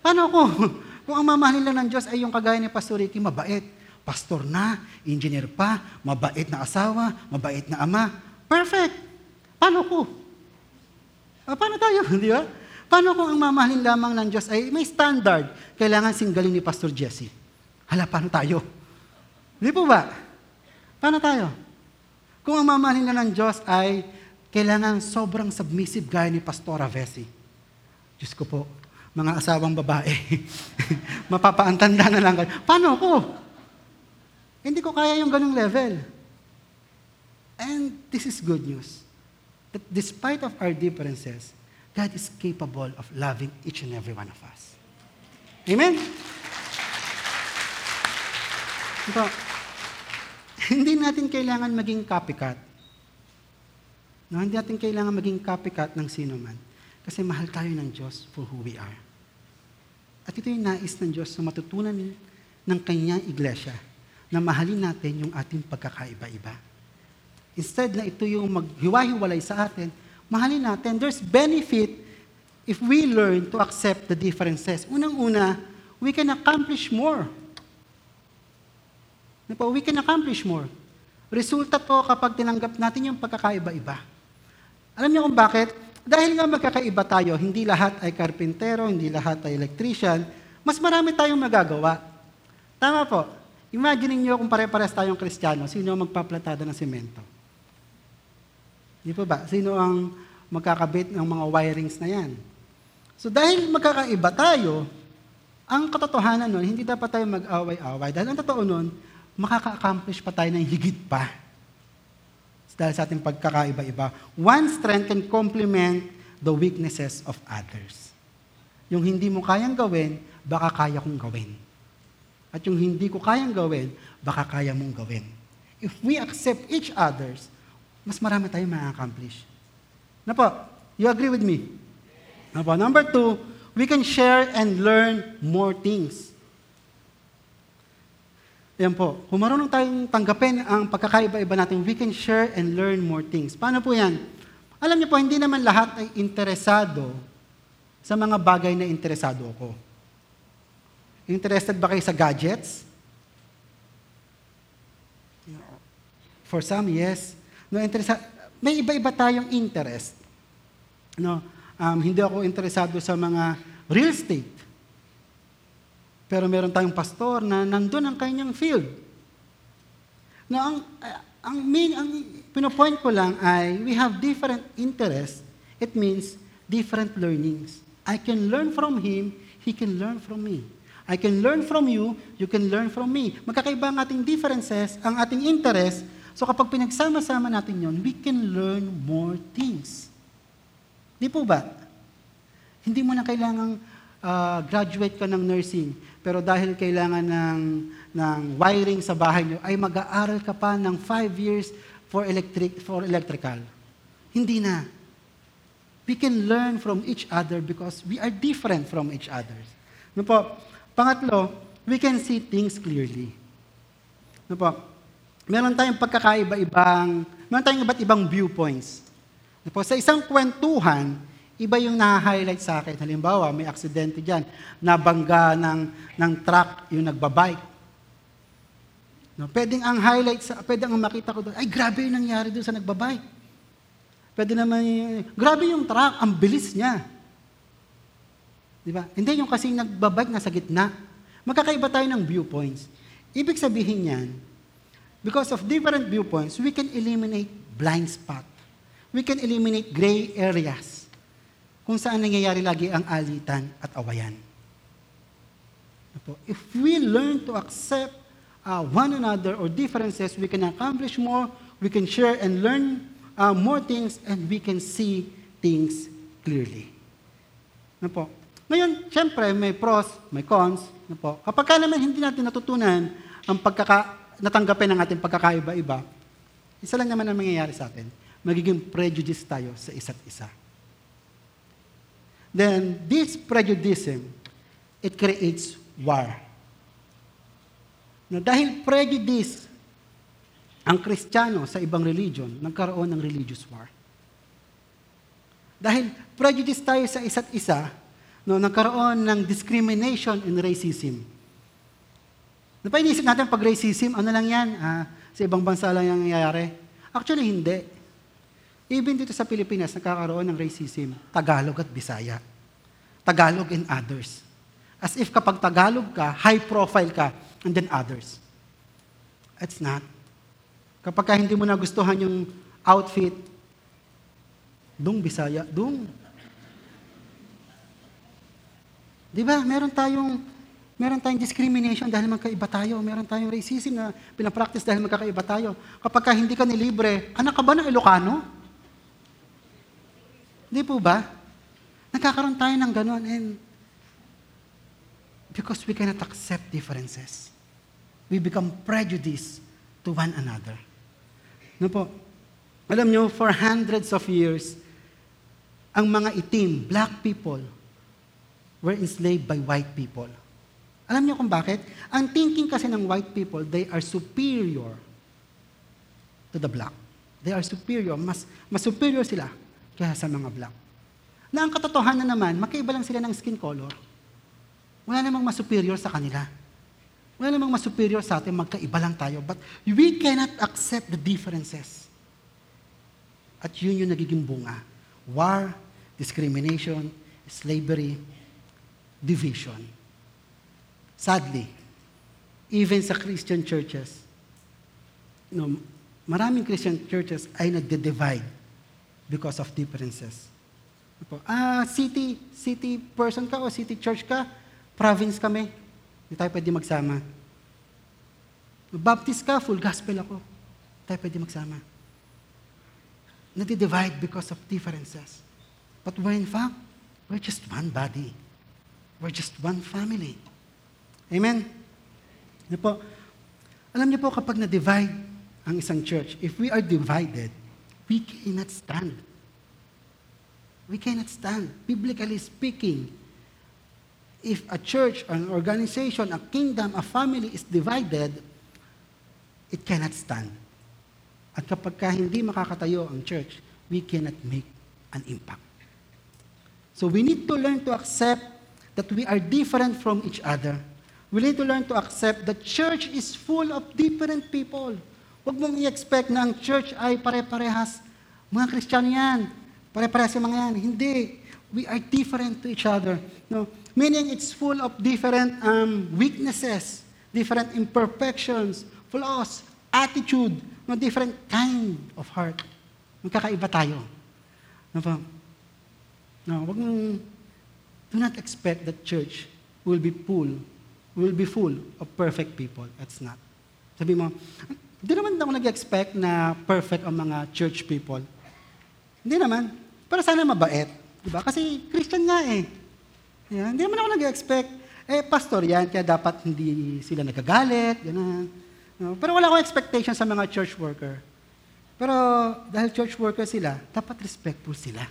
A: Paano ako? <laughs> Kung ang mamahalin lang ng Diyos ay yung kagaya ni Pastor Ricky, mabait. Pastor na, engineer pa, mabait na asawa, mabait na ama. Perfect. Paano ko? Ah, paano tayo? <laughs> Di ba? Paano kung ang mamahalin lamang ng Diyos ay may standard? Kailangan singgalin ni Pastor Jesse. Hala, paano tayo? Di po ba? Paano tayo? Kung ang mamahalin na ng Diyos ay kailangan sobrang submissive gaya ni Pastora Vessi. Diyos ko po, mga asawang babae, <laughs> mapapaantanda na lang kayo. Paano ako? Hindi ko kaya yung ganong level. And this is good news. That despite of our differences, God is capable of loving each and every one of us. Amen? Ito, hindi natin kailangan maging copycat. No, hindi natin kailangan maging copycat ng sino man. Kasi mahal tayo ng Diyos for who we are. At ito yung nais ng Diyos na matutunan ng kanyang iglesia na mahalin natin yung ating pagkakaiba-iba. Instead na ito yung maghiwa-hiwalay sa atin, mahalin natin. There's benefit if we learn to accept the differences. Unang-una, we can accomplish more. Po? We can accomplish more. Resulta to kapag tinanggap natin yung pagkakaiba-iba. Alam niyo kung bakit? Dahil nga magkakaiba tayo, hindi lahat ay karpintero, hindi lahat ay electrician, mas marami tayong magagawa. Tama po. Imagine niyo kung pare-pares tayong kristyano, sino ang magpaplatada ng semento? Di po ba? Sino ang magkakabit ng mga wirings na yan? So dahil magkakaiba tayo, ang katotohanan nun, hindi dapat tayo mag-away-away. Dahil ang totoo nun, makaka-accomplish pa tayo ng higit pa dahil sa ating pagkakaiba-iba. One strength can complement the weaknesses of others. Yung hindi mo kayang gawin, baka kaya kong gawin. At yung hindi ko kayang gawin, baka kaya mong gawin. If we accept each others, mas marami tayong ma-accomplish. Na po, you agree with me? Na po, number two, we can share and learn more things. Yan po. Kung marunong tayong tanggapin ang pagkakaiba-iba natin, we can share and learn more things. Paano po yan? Alam niyo po, hindi naman lahat ay interesado sa mga bagay na interesado ako. Interested ba kayo sa gadgets? For some, yes. No, interesa- may iba-iba tayong interest. No, um, hindi ako interesado sa mga real estate. Pero meron tayong pastor na nandun ang kanyang field. No, ang, ang main, ang pinopoint ko lang ay we have different interests. It means different learnings. I can learn from him, he can learn from me. I can learn from you, you can learn from me. Magkakaiba ang ating differences, ang ating interest. So kapag pinagsama-sama natin yon, we can learn more things. Di po ba? Hindi mo na kailangang uh, graduate ka ng nursing, pero dahil kailangan ng, ng wiring sa bahay nyo, ay mag-aaral ka pa ng five years for, electric, for electrical. Hindi na. We can learn from each other because we are different from each other. No po? Pangatlo, we can see things clearly. No po? Meron tayong pagkakaiba-ibang, meron tayong iba't ibang viewpoints. No po? Sa isang kwentuhan, iba yung na-highlight sa akin. Halimbawa, may aksidente dyan, nabangga ng, ng truck yung nagbabike. No, pwedeng ang highlight, sa, pwedeng ang makita ko doon, ay grabe yung nangyari doon sa nagbabike. Pwede naman, grabe yung truck, ang bilis niya. Di ba? Hindi yung kasing nagbabike nasa gitna. Magkakaiba tayo ng viewpoints. Ibig sabihin yan, because of different viewpoints, we can eliminate blind spot. We can eliminate gray areas kung saan nangyayari lagi ang alitan at awayan. If we learn to accept uh, one another or differences, we can accomplish more, we can share and learn uh, more things, and we can see things clearly. Ano po? Ngayon, siyempre, may pros, may cons. Ano po? Kapag ka naman hindi natin natutunan ang pagkaka, natanggapin ng ating pagkakaiba-iba, isa lang naman ang mangyayari sa atin. Magiging prejudice tayo sa isa't isa. Then, this prejudice, it creates war. No, dahil prejudice ang Kristiyano sa ibang religion, nagkaroon ng religious war. Dahil prejudice tayo sa isa't isa, no, nagkaroon ng discrimination and racism. Napainisip natin pag racism, ano lang yan? Ah, sa ibang bansa lang yung nangyayari. Actually, hindi. Even dito sa Pilipinas, nagkakaroon ng racism. Tagalog at Bisaya. Tagalog and others. As if kapag Tagalog ka, high profile ka, and then others. It's not. Kapag ka hindi mo nagustuhan yung outfit, dung Bisaya, dung. Di ba? Meron tayong meron tayong discrimination dahil magkaiba tayo. Meron tayong racism na pinapractice dahil magkakaiba tayo. Kapag ka hindi ka nilibre, anak ka ba ng Ilocano? Di po ba? Nagkakaroon tayo ng ganun and because we cannot accept differences. We become prejudiced to one another. No po? Alam nyo, for hundreds of years, ang mga itim, black people, were enslaved by white people. Alam niyo kung bakit? Ang thinking kasi ng white people, they are superior to the black. They are superior. Mas, mas superior sila kaya sa mga black. Na ang katotohanan naman, magkaiba lang sila ng skin color. Wala namang mas superior sa kanila. Wala namang mas superior sa atin, magkaiba lang tayo. But we cannot accept the differences. At yun yung nagiging bunga. War, discrimination, slavery, division. Sadly, even sa Christian churches, know, maraming Christian churches ay nagde-divide because of differences. Po, Ah, city, city person ka o city church ka, province kami, hindi tayo pwede magsama. Baptist ka, full gospel ako, hindi tayo pwede magsama. Nadi-divide because of differences. But we're in fact, we're just one body. We're just one family. Amen? Ano po? Alam niyo po, kapag na-divide ang isang church, if we are divided, we cannot stand. We cannot stand. Biblically speaking, if a church, an organization, a kingdom, a family is divided, it cannot stand. At kapag ka hindi makakatayo ang church, we cannot make an impact. So we need to learn to accept that we are different from each other. We need to learn to accept that church is full of different people. Huwag mong i-expect na ang church ay pare-parehas. Mga Kristiyano yan. Pare-parehas yung mga yan. Hindi. We are different to each other. No? Meaning it's full of different um, weaknesses, different imperfections, flaws, attitude, no, different kind of heart. Magkakaiba tayo. No, ba? No, wag mong, do not expect that church will be full, will be full of perfect people. That's not. Sabi mo, hindi naman ako nag-expect na perfect ang mga church people. Hindi naman. Pero sana mabait. Di ba? Kasi Christian nga eh. Yeah, hindi naman ako nag-expect. Eh, pastor yan, kaya dapat hindi sila nagagalit, gano'n. No? Pero wala akong expectation sa mga church worker. Pero dahil church worker sila, dapat respectful sila.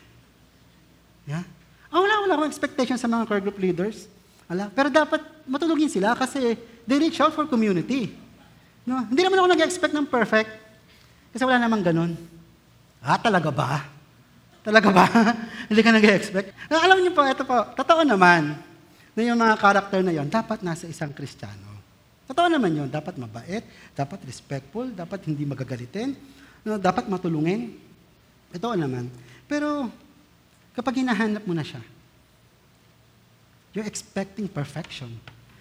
A: Yeah? Ah, wala, wala akong expectation sa mga core group leaders. Wala. Pero dapat matulungin sila kasi they reach out for community. No? Hindi naman ako nag-expect ng perfect. Kasi wala namang ganun. Ah, talaga ba? Talaga ba? <laughs> Hindi ka nag-expect? Ah, alam niyo po, ito po, totoo naman na yung mga karakter na yon dapat nasa isang Kristiyano. Totoo naman yun. Dapat mabait, dapat respectful, dapat hindi magagalitin, no, dapat matulungin. Ito naman. Pero kapag hinahanap mo na siya, you're expecting perfection.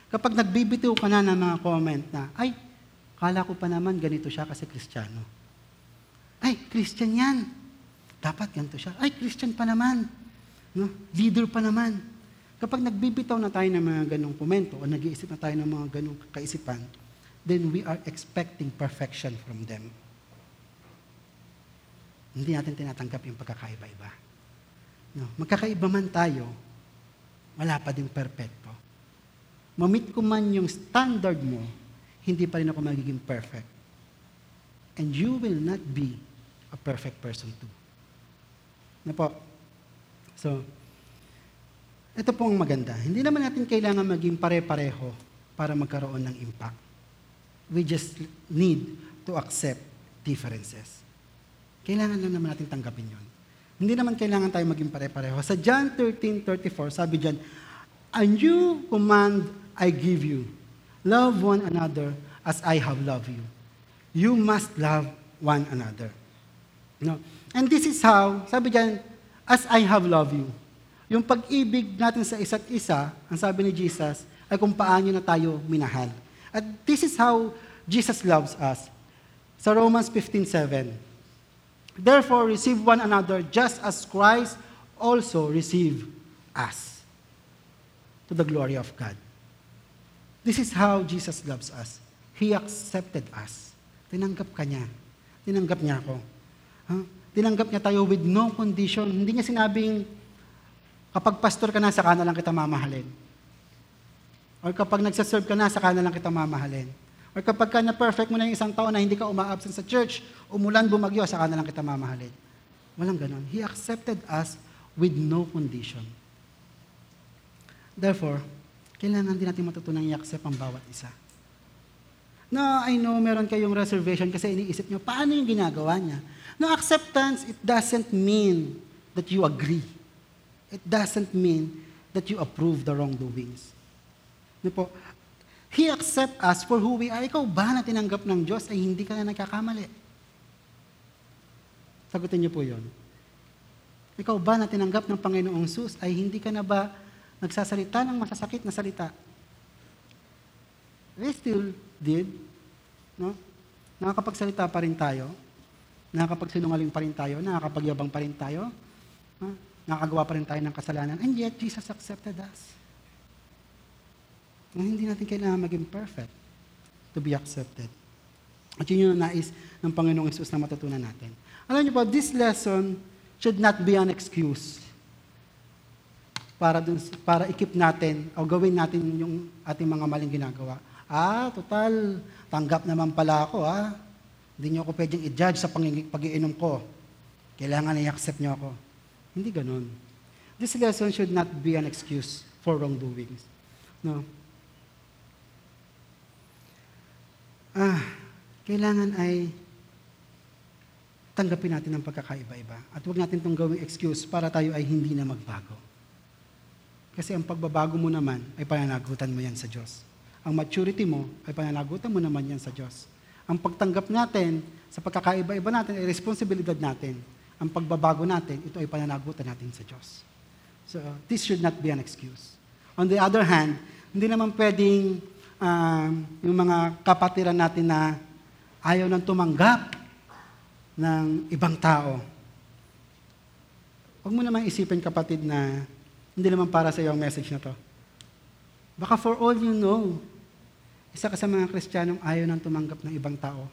A: Kapag nagbibitiw ka na ng mga comment na, ay, kala ko pa naman ganito siya kasi Kristiyano. Ay, Christian yan. Dapat ganito siya. Ay, Christian pa naman. No? Leader pa naman. Kapag nagbibitaw na tayo ng mga ganong komento o nag-iisip na tayo ng mga ganong kaisipan, then we are expecting perfection from them. Hindi natin tinatanggap yung pagkakaiba-iba. No, magkakaiba man tayo, wala pa din perpekto. Mamit ko man yung standard mo, hindi pa rin ako magiging perfect. And you will not be a perfect person too. Na po? So, ito po ang maganda. Hindi naman natin kailangan maging pare-pareho para magkaroon ng impact. We just need to accept differences. Kailangan lang naman natin tanggapin yon. Hindi naman kailangan tayo maging pare-pareho. Sa John 13:34, sabi diyan, A new command I give you. Love one another as I have loved you. You must love one another. No? And this is how, sabi diyan, as I have loved you. Yung pag-ibig natin sa isa't isa, ang sabi ni Jesus, ay kung paano na tayo minahal. At this is how Jesus loves us. Sa Romans 15:7. Therefore, receive one another just as Christ also received us to the glory of God. This is how Jesus loves us. He accepted us. Tinanggap ka niya. Tinanggap niya ako. Huh? Tinanggap niya tayo with no condition. Hindi niya sinabing, kapag pastor ka na, saka na lang kita mamahalin. Or kapag nagsaserve ka na, saka na lang kita mamahalin. Or kapag ka na-perfect mo na yung isang taon na hindi ka uma-absent sa church, umulan, bumagyo, saka na lang kita mamahalin. Walang ganon. He accepted us with no condition. Therefore, kailangan din natin matutunang i-accept ang bawat isa. No, I know meron kayong reservation kasi iniisip nyo, paano yung ginagawa niya? No, acceptance, it doesn't mean that you agree. It doesn't mean that you approve the wrongdoings. Ano po? He accept us for who we are. Ikaw ba na tinanggap ng Diyos ay hindi ka na nagkakamali? Sagutin niyo po yon. Ikaw ba na tinanggap ng Panginoong Sus ay hindi ka na ba nagsasalita ng masasakit na salita? We still did. No? Nakakapagsalita pa rin tayo. Nakakapagsinungaling pa rin tayo. Nakakapagyabang pa rin tayo. No? Nakakagawa pa rin tayo ng kasalanan. And yet, Jesus accepted us. Na hindi natin kailangan maging perfect to be accepted. At yun yung nais ng Panginoong Isus na matutunan natin. Alam niyo po, this lesson should not be an excuse para dun, para ikip natin o gawin natin yung ating mga maling ginagawa. Ah, total, tanggap naman pala ako, ah. Hindi niyo ako pwedeng i-judge sa pag-iinom ko. Kailangan i-accept niyo ako. Hindi ganun. This lesson should not be an excuse for wrongdoings. No. Ah, kailangan ay tanggapin natin ang pagkakaiba-iba. At huwag natin itong gawing excuse para tayo ay hindi na magbago. Kasi ang pagbabago mo naman ay pananagutan mo yan sa Diyos. Ang maturity mo ay pananagutan mo naman yan sa Diyos. Ang pagtanggap natin sa pagkakaiba-iba natin ay responsibilidad natin. Ang pagbabago natin, ito ay pananagutan natin sa Diyos. So, this should not be an excuse. On the other hand, hindi naman pwedeng um, yung mga kapatiran natin na ayaw nang tumanggap ng ibang tao. Huwag mo naman isipin, kapatid, na hindi naman para sa iyo ang message na to. Baka for all you know, isa ka sa mga Kristiyanong ayaw nang tumanggap ng ibang tao.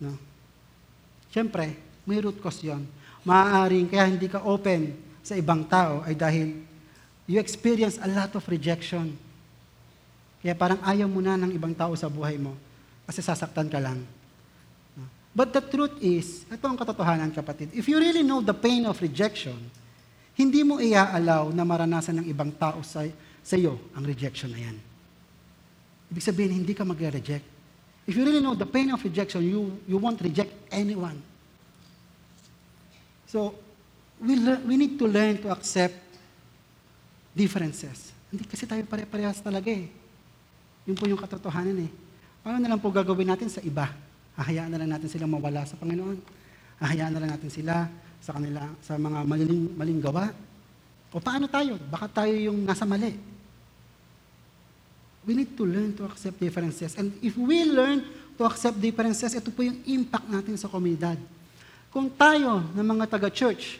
A: No? Siyempre, may root cause yon. Maaaring kaya hindi ka open sa ibang tao ay dahil you experience a lot of rejection. Kaya parang ayaw mo na ng ibang tao sa buhay mo kasi sasaktan ka lang. But the truth is, ito ang katotohanan kapatid, if you really know the pain of rejection, hindi mo iaalaw na maranasan ng ibang tao sa, sa iyo ang rejection na yan. Ibig sabihin, hindi ka magre-reject. If you really know the pain of rejection, you, you won't reject anyone. So, we, we need to learn to accept differences. Hindi kasi tayo pare-parehas talaga eh. Yun po yung katotohanan eh. Paano na lang po gagawin natin sa iba? Hahayaan na lang natin silang mawala sa Panginoon. Hahayaan na lang natin sila sa kanila sa mga maling, maling gawa. O paano tayo? Baka tayo yung nasa mali. We need to learn to accept differences. And if we learn to accept differences, ito po yung impact natin sa komunidad. Kung tayo ng mga taga-church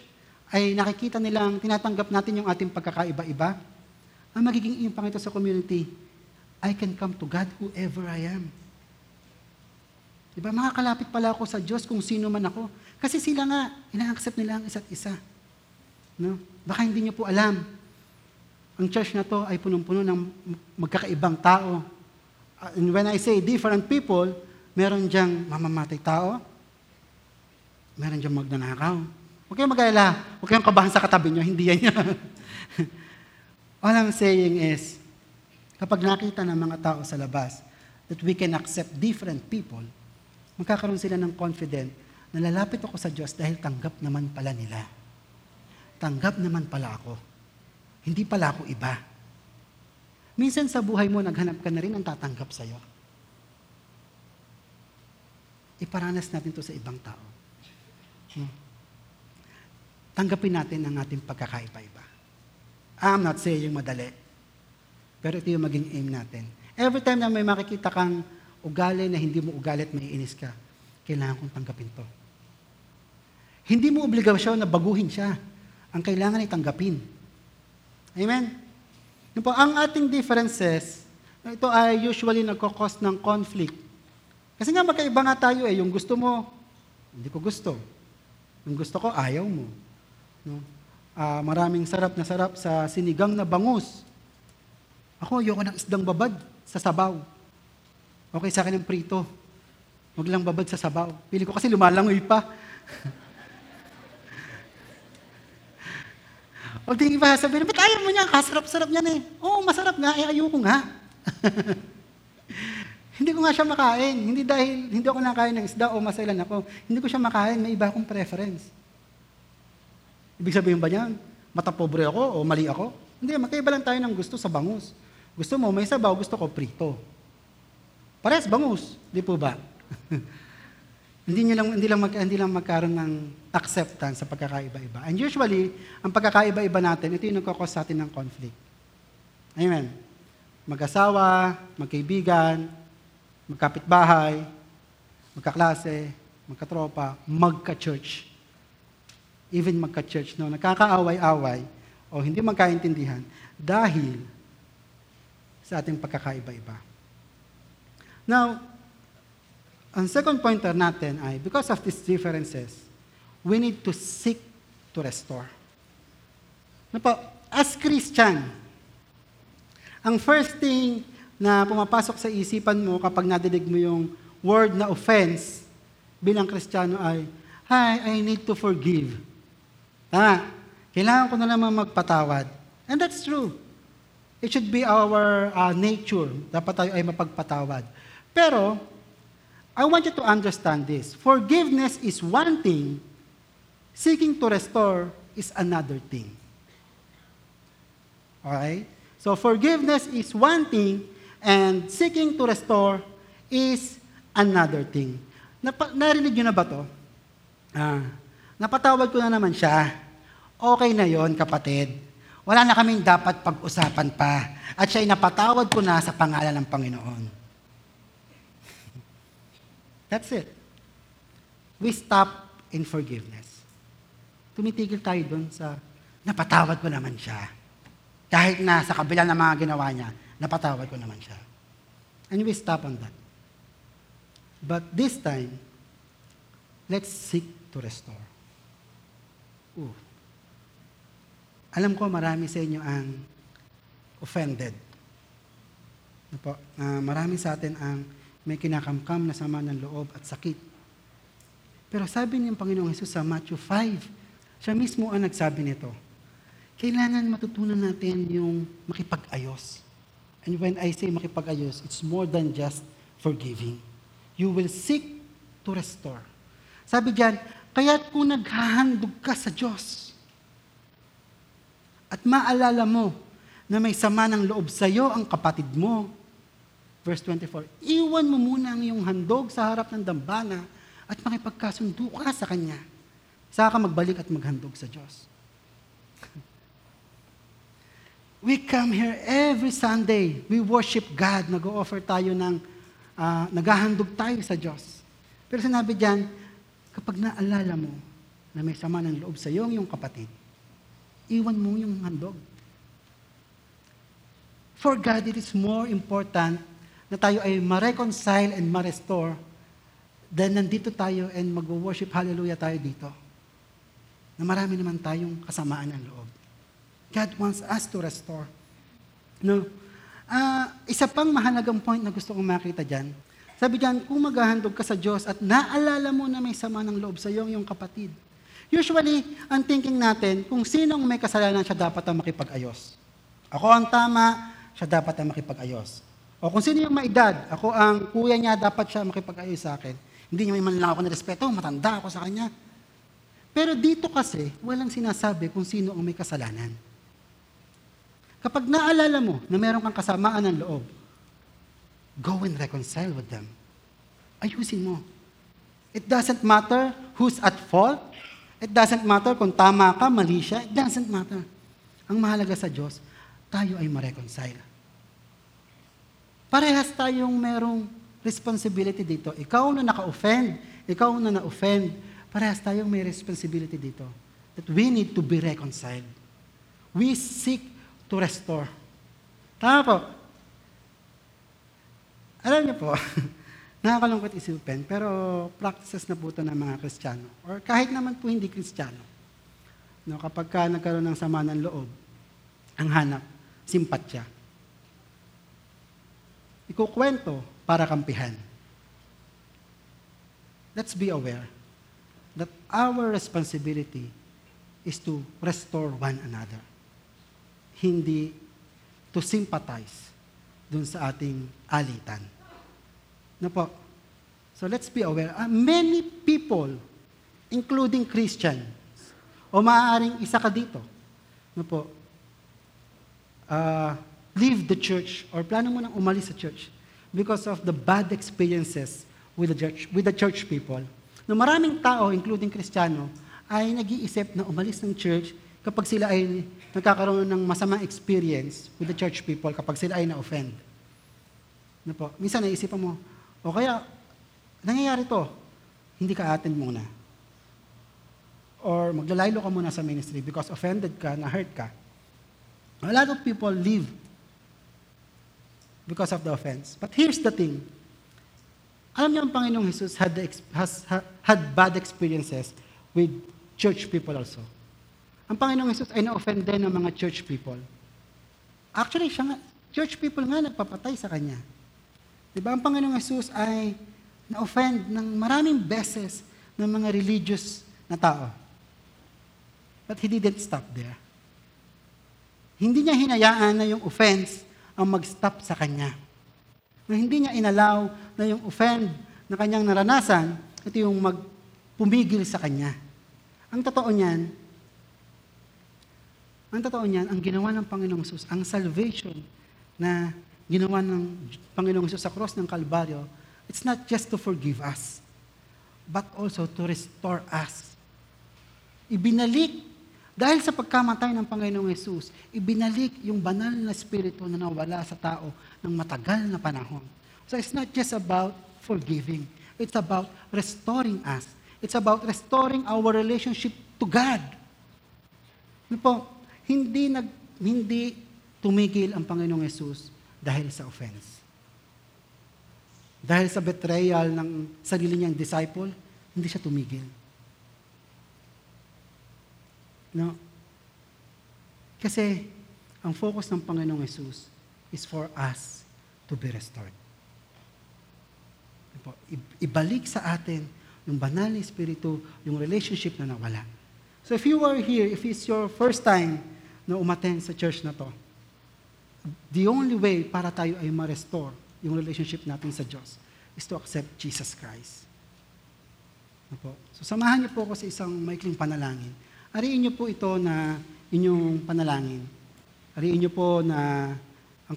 A: ay nakikita nilang tinatanggap natin yung ating pagkakaiba-iba, ang magiging impact ito sa community, I can come to God whoever I am. Diba? Makakalapit pala ako sa Diyos kung sino man ako. Kasi sila nga, ina-accept nila ang isa't isa. No? Baka hindi niyo po alam. Ang church na to ay punong-puno ng magkakaibang tao. Uh, And when I say different people, meron diyang mamamatay tao, meron diyang magnanakaw. Huwag kayong mag-alala. Huwag kayong kabahan sa katabi niyo. Hindi yan yan. <laughs> All I'm saying is, kapag nakita ng mga tao sa labas that we can accept different people, magkakaroon sila ng confident na lalapit ako sa Diyos dahil tanggap naman pala nila. Tanggap naman pala ako. Hindi pala ako iba. Minsan sa buhay mo, naghanap ka na rin ng tatanggap sa'yo. Iparanas natin to sa ibang tao. Hmm. Tanggapin natin ang ating pagkakaiba-iba. I'm not saying madali. Pero ito yung maging aim natin. Every time na may makikita kang ugali na hindi mo ugali at may inis ka, kailangan kong tanggapin to. Hindi mo obligasyon na baguhin siya. Ang kailangan ay tanggapin. Amen? Yun po, ang ating differences, ito ay usually nagkakos ng conflict. Kasi nga magkaiba nga tayo eh. Yung gusto mo, hindi ko gusto. Yung gusto ko, ayaw mo. No? Ah, maraming sarap na sarap sa sinigang na bangus. Ako, ayoko ng isdang babad sa sabaw. Okay sa akin ang prito. Huwag lang babad sa sabaw. Pili ko kasi lumalangoy pa. <laughs> O di ba, sabihin, ba't ayaw mo niya? Kasarap-sarap niyan eh. Oo, masarap nga, eh, ayoko nga. <laughs> hindi ko nga siya makain. Hindi dahil hindi ako nakain ng isda o masailan ako. Hindi ko siya makain, may iba akong preference. Ibig sabihin ba niyan, matapobre ako o mali ako? Hindi, magkaiba lang tayo ng gusto sa bangus. Gusto mo, may sabaw, gusto ko prito. Pares bangus, di po ba? <laughs> hindi niyo lang hindi lang mag, hindi lang magkaroon ng acceptance sa pagkakaiba-iba. And usually, ang pagkakaiba-iba natin, ito yung nagkakos sa atin ng conflict. Amen. Mag-asawa, magkaibigan, magkapitbahay, magkaklase, magkatropa, magka-church. Even magka-church, no? Nagkakaaway-away o hindi magkaintindihan dahil sa ating pagkakaiba-iba. Now, ang second pointer natin ay, because of these differences, we need to seek to restore. Ano po, as Christian, ang first thing na pumapasok sa isipan mo kapag nadidig mo yung word na offense bilang Kristiyano ay, Hi, I need to forgive. Tama. Kailangan ko na naman magpatawad. And that's true. It should be our uh, nature. Dapat tayo ay mapagpatawad. Pero, I want you to understand this. Forgiveness is one thing, seeking to restore is another thing. Okay? So forgiveness is one thing, and seeking to restore is another thing. Napa- narinig nyo na ba to? Ah, napatawad ko na naman siya. Okay na yon kapatid. Wala na kaming dapat pag-usapan pa. At siya'y napatawad ko na sa pangalan ng Panginoon. That's it. We stop in forgiveness. Tumitigil tayo dun sa napatawad ko naman siya. Kahit na sa kabila ng mga ginawa niya, napatawad ko naman siya. And we stop on that. But this time, let's seek to restore. Ooh. Alam ko marami sa inyo ang offended. Ano po? Ah, marami sa atin ang may kinakamkam na sama ng loob at sakit. Pero sabi niyang Panginoong Yesus sa Matthew 5, siya mismo ang nagsabi nito, kailangan matutunan natin yung makipag-ayos. And when I say makipag-ayos, it's more than just forgiving. You will seek to restore. Sabi diyan, kaya't kung naghahandog ka sa Diyos, at maalala mo na may sama ng loob sa iyo ang kapatid mo, verse 24, iwan mo muna ang iyong handog sa harap ng dambana at makipagkasundo ka sa Kanya. Saka ka magbalik at maghandog sa Diyos. <laughs> We come here every Sunday. We worship God. Nag-offer tayo ng, uh, naghahandog tayo sa Diyos. Pero sinabi diyan, kapag naalala mo na may sama ng loob sa iyo, yung kapatid, iwan mo yung handog. For God, it is more important na tayo ay ma-reconcile and ma-restore than nandito tayo and mag-worship hallelujah tayo dito. Na marami naman tayong kasamaan ng loob. God wants us to restore. No? Uh, isa pang mahalagang point na gusto kong makita dyan, sabi dyan, kung maghahandog ka sa Diyos at naalala mo na may sama ng loob sa iyo, yung kapatid. Usually, ang thinking natin, kung sinong may kasalanan siya dapat ang makipag-ayos. Ako ang tama, siya dapat ang makipag-ayos. O kung sino yung maedad, ako ang kuya niya, dapat siya makipag-ayos sa akin. Hindi niya may man ako na respeto, matanda ako sa kanya. Pero dito kasi, walang sinasabi kung sino ang may kasalanan. Kapag naalala mo na meron kang kasamaan ng loob, go and reconcile with them. Ayusin mo. It doesn't matter who's at fault. It doesn't matter kung tama ka, mali siya. It doesn't matter. Ang mahalaga sa Diyos, tayo ay ma-reconcile. Parehas tayong merong responsibility dito. Ikaw na naka-offend, ikaw na na-offend, parehas tayong may responsibility dito. That we need to be reconciled. We seek to restore. Tama po. Alam niyo po, <laughs> nakakalungkot isipin, pero practices na po ito ng mga Kristiyano. Or kahit naman po hindi Kristiyano. No, kapag ka nagkaroon ng sama ng loob, ang hanap, simpatya. Ikukwento para kampihan. Let's be aware that our responsibility is to restore one another. hindi to sympathize dun sa ating alitan. Na po? So let's be aware. Uh, many people, including Christians, o maaaring isa ka dito, na po, uh, leave the church or plano mo nang umalis sa church because of the bad experiences with the church, with the church people. No maraming tao, including Kristiyano, ay nag-iisip na umalis ng church kapag sila ay nagkakaroon ng masamang experience with the church people, kapag sila ay na-offend. No po? Minsan naisipan mo, o kaya, nangyayari to, hindi ka attend muna. Or maglalaylo ka muna sa ministry because offended ka, na-hurt ka. A lot of people leave because of the offense. But here's the thing. Alam niyo ang Panginoong Jesus had, the, has, ha- had bad experiences with church people also. Ang Panginoong Jesus ay na-offend din ng mga church people. Actually, siya nga, church people nga nagpapatay sa Kanya. Di ba? Ang Panginoong Jesus ay na-offend ng maraming beses ng mga religious na tao. But He didn't stop there. Hindi niya hinayaan na yung offense ang mag-stop sa Kanya. Na hindi niya inalaw na yung offend na kanyang naranasan, ito yung magpumigil sa Kanya. Ang totoo niyan, ang totoo niyan, ang ginawa ng Panginoong Jesus, ang salvation na ginawa ng Panginoong Jesus sa cross ng Kalbaryo, it's not just to forgive us, but also to restore us. Ibinalik, dahil sa pagkamatay ng Panginoong Jesus, ibinalik yung banal na spirito na nawala sa tao ng matagal na panahon. So it's not just about forgiving. It's about restoring us. It's about restoring our relationship to God. Ano po, hindi nag hindi tumigil ang Panginoong Yesus dahil sa offense. Dahil sa betrayal ng sarili niyang disciple, hindi siya tumigil. No? Kasi ang focus ng Panginoong Yesus is for us to be restored. Ano Ibalik sa atin yung banal na espiritu, yung relationship na nawala. So if you are here, if it's your first time na umaten sa church na to, the only way para tayo ay ma-restore yung relationship natin sa Diyos is to accept Jesus Christ. Ano po? So samahan niyo po ako sa isang maikling panalangin. Ariin niyo po ito na inyong panalangin. Ariin niyo po na ang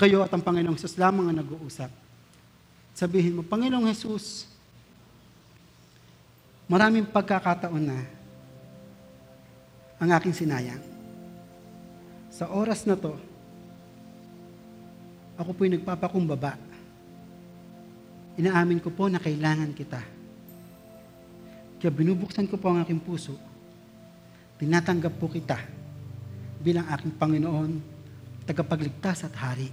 A: kayo at ang Panginoong Jesus lamang ang nag-uusap. Sabihin mo, Panginoong Jesus, maraming pagkakataon na ang aking sinayang. Sa oras na to, ako po'y nagpapakumbaba. Inaamin ko po na kailangan kita. Kaya binubuksan ko po ang aking puso. Tinatanggap po kita bilang aking Panginoon, tagapagligtas at hari.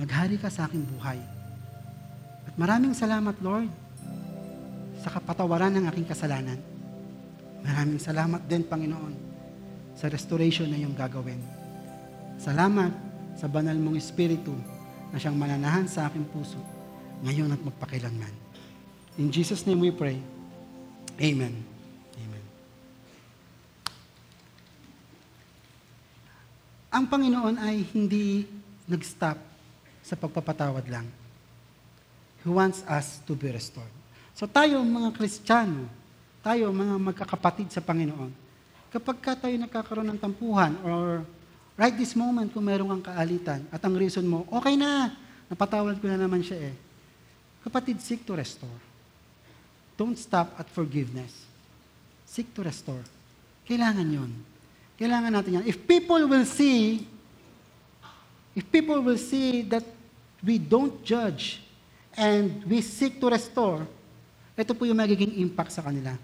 A: Maghari ka sa aking buhay. At maraming salamat, Lord, sa kapatawaran ng aking kasalanan. Maraming salamat din, Panginoon, sa restoration na iyong gagawin. Salamat sa banal mong Espiritu na siyang mananahan sa aking puso ngayon at magpakilanman. In Jesus' name we pray. Amen. Amen. Ang Panginoon ay hindi nag-stop sa pagpapatawad lang. He wants us to be restored. So tayo mga Kristiyano, tayo mga magkakapatid sa Panginoon, kapag ka tayo nagkakaroon ng tampuhan or right this moment kung meron kang kaalitan at ang reason mo, okay na, napatawad ko na naman siya eh. Kapatid, seek to restore. Don't stop at forgiveness. Seek to restore. Kailangan yon. Kailangan natin yan. If people will see, if people will see that we don't judge and we seek to restore, ito po yung magiging impact sa kanila.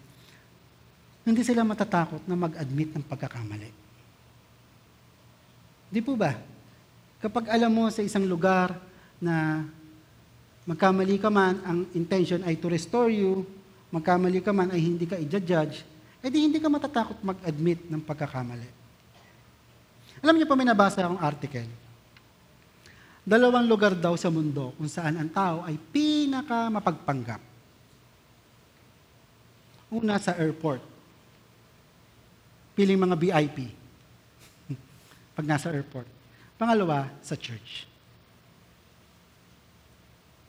A: Hindi sila matatakot na mag-admit ng pagkakamali. Di po ba? Kapag alam mo sa isang lugar na magkamali ka man, ang intention ay to restore you, magkamali ka man ay hindi ka i-judge, edi hindi ka matatakot mag-admit ng pagkakamali. Alam niyo po, may nabasa akong article. Dalawang lugar daw sa mundo kung saan ang tao ay pinaka mapagpanggap. Una sa airport. Piling mga VIP. <laughs> pag nasa airport. Pangalawa, sa church.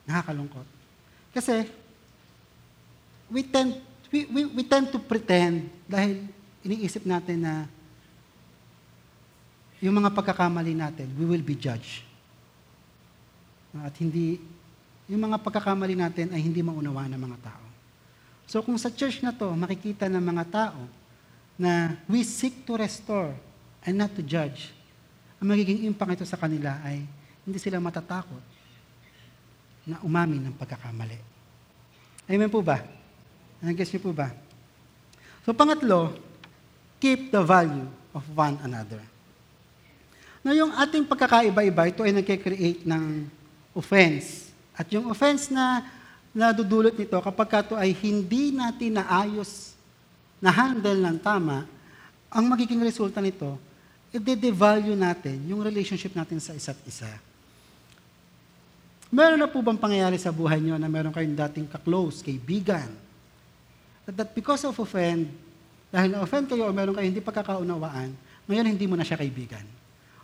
A: Nakakalungkot. Kasi, we tend, we, we, we tend to pretend dahil iniisip natin na yung mga pagkakamali natin, we will be judged. At hindi, yung mga pagkakamali natin ay hindi maunawaan ng mga tao. So kung sa church na to, makikita ng mga tao na we seek to restore and not to judge, ang magiging impact ito sa kanila ay hindi sila matatakot na umamin ng pagkakamali. Amen po ba? Nag-guess niyo po ba? So pangatlo, keep the value of one another. Na yung ating pagkakaiba-iba, ito ay nagkikreate ng offense. At yung offense na nadudulot nito, kapag ka ito ay hindi natin naayos, na handle ng tama, ang magiging resulta nito, i-devalue natin yung relationship natin sa isa't isa. Meron na po bang pangyayari sa buhay nyo na meron kayong dating ka-close, kaibigan? That, because of offend, dahil na-offend kayo o meron kayong hindi pagkakaunawaan, ngayon hindi mo na siya kaibigan.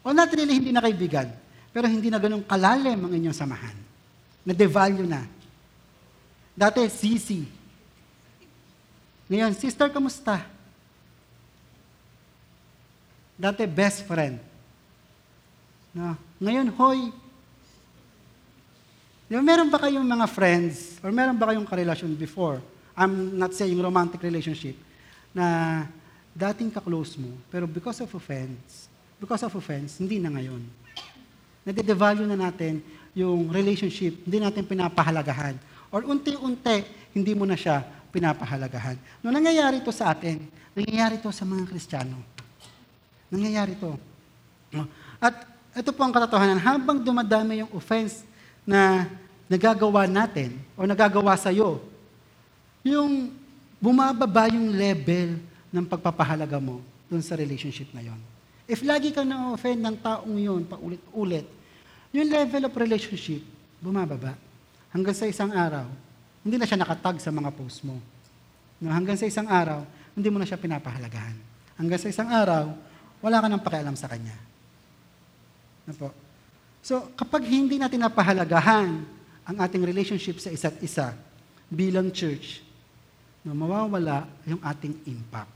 A: O not really hindi na kaibigan, pero hindi na ganun kalalim ang inyong samahan. Na-devalue na. Dati, sisi. Ngayon, sister, kamusta? Dati, best friend. No? Ngayon, hoy. Di meron ba kayong mga friends or meron ba kayong karelasyon before? I'm not saying romantic relationship na dating ka-close mo, pero because of offense, because of offense, hindi na ngayon. Nade-devalue na natin yung relationship, hindi natin pinapahalagahan. Or unti-unti, hindi mo na siya pinapahalagahan. No, nangyayari to sa atin. Nangyayari to sa mga Kristiyano. Nangyayari to. At ito po ang katotohanan, habang dumadami yung offense na nagagawa natin o nagagawa sa iyo, yung bumababa yung level ng pagpapahalaga mo dun sa relationship na yon. If lagi kang na-offend ng taong yun, paulit-ulit, yung level of relationship, bumababa. Hanggang sa isang araw, hindi na siya nakatag sa mga post mo. No, hanggang sa isang araw, hindi mo na siya pinapahalagahan. Hanggang sa isang araw, wala ka nang pakialam sa kanya. Ano po? So, kapag hindi natin napahalagahan ang ating relationship sa isa't isa bilang church, no, mawawala yung ating impact.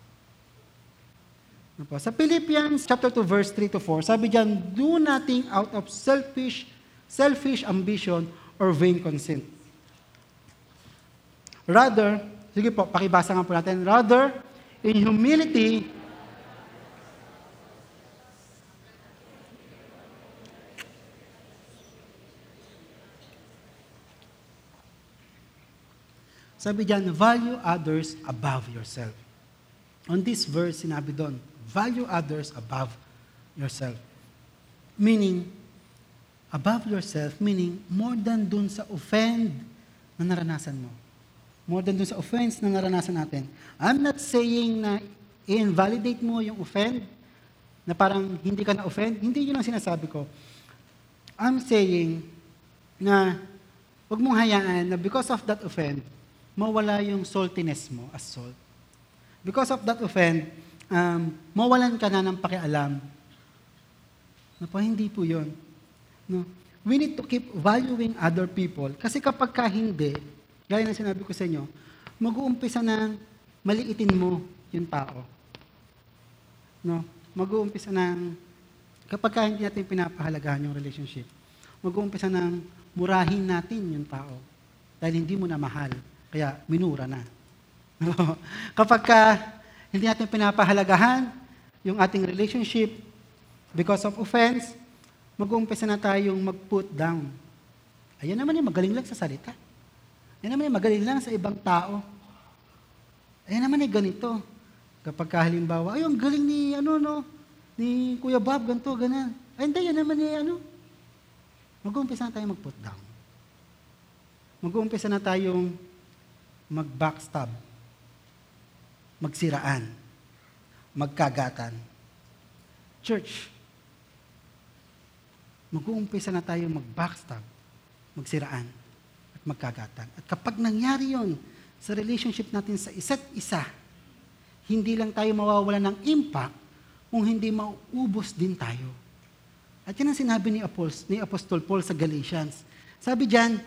A: Ano? Sa Philippians chapter 2 verse 3 to 4, sabi diyan, do nothing out of selfish selfish ambition or vain conceit. Rather, sige po, pakibasa nga po natin. Rather, in humility, sabi diyan, value others above yourself. On this verse, sinabi doon, value others above yourself. Meaning, above yourself, meaning more than dun sa offend na naranasan mo. More than dun sa offense na naranasan natin. I'm not saying na i-invalidate mo yung offend, na parang hindi ka na-offend. Hindi yun ang sinasabi ko. I'm saying na huwag mong hayaan na because of that offend, mawala yung saltiness mo as salt. Because of that offend, um, mawalan ka na ng pakialam. Na po, hindi po yun. No? We need to keep valuing other people. Kasi kapag ka hindi, gaya ng sinabi ko sa inyo, mag-uumpisa na maliitin mo yung tao. No? Mag-uumpisa ng, kapag ka hindi natin pinapahalagahan yung relationship, mag-uumpisa ng murahin natin yung tao. Dahil hindi mo na mahal. Kaya minura na. <laughs> kapag ka hindi natin pinapahalagahan yung ating relationship because of offense, mag-uumpisa na tayong mag-put down. Ayan naman yung magaling lang sa salita. Ayan naman yung magaling lang sa ibang tao. Ayan naman yung ganito. Kapag halimbawa, ay, ang galing ni, ano, no, ni Kuya Bob, ganito, ganyan. Ay, hindi, yan naman ni, ano. Mag-uumpisa na tayong mag-put down. Mag-uumpisa na tayong mag-backstab magsiraan, magkagatan. Church, mag-uumpisa na tayo mag-backstab, magsiraan, at magkagatan. At kapag nangyari yon sa relationship natin sa isa't isa, hindi lang tayo mawawala ng impact, kung hindi mauubos din tayo. At yan ang sinabi ni, Apostol, ni Apostol Paul sa Galatians. Sabi diyan,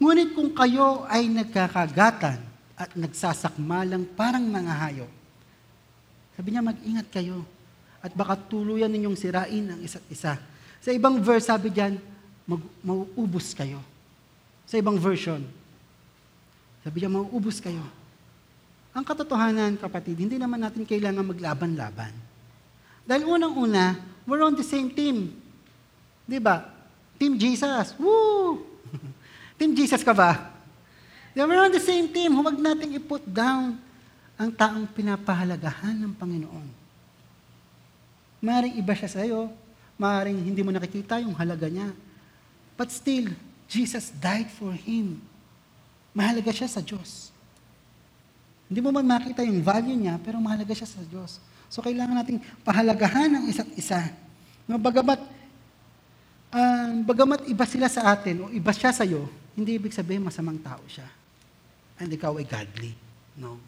A: Ngunit kung kayo ay nagkakagatan at nagsasakmalang parang mga hayop, sabi niya, mag-ingat kayo at baka tuluyan ninyong sirain ang isa't isa. Sa ibang verse, sabi diyan, mag, mauubos kayo. Sa ibang version, sabi niya, mauubos kayo. Ang katotohanan, kapatid, hindi naman natin kailangan maglaban-laban. Dahil unang-una, we're on the same team. Di ba? Team Jesus. Woo! Team Jesus ka ba? Ba, we're on the same team. Huwag nating i-put down ang taong pinapahalagahan ng Panginoon. Maring iba siya sa iyo, maring hindi mo nakikita yung halaga niya. But still, Jesus died for him. Mahalaga siya sa Diyos. Hindi mo man makita yung value niya, pero mahalaga siya sa Diyos. So kailangan nating pahalagahan ang isa't isa. No, bagamat, uh, bagamat iba sila sa atin o iba siya sa iyo, hindi ibig sabihin masamang tao siya. And ikaw ay godly. No.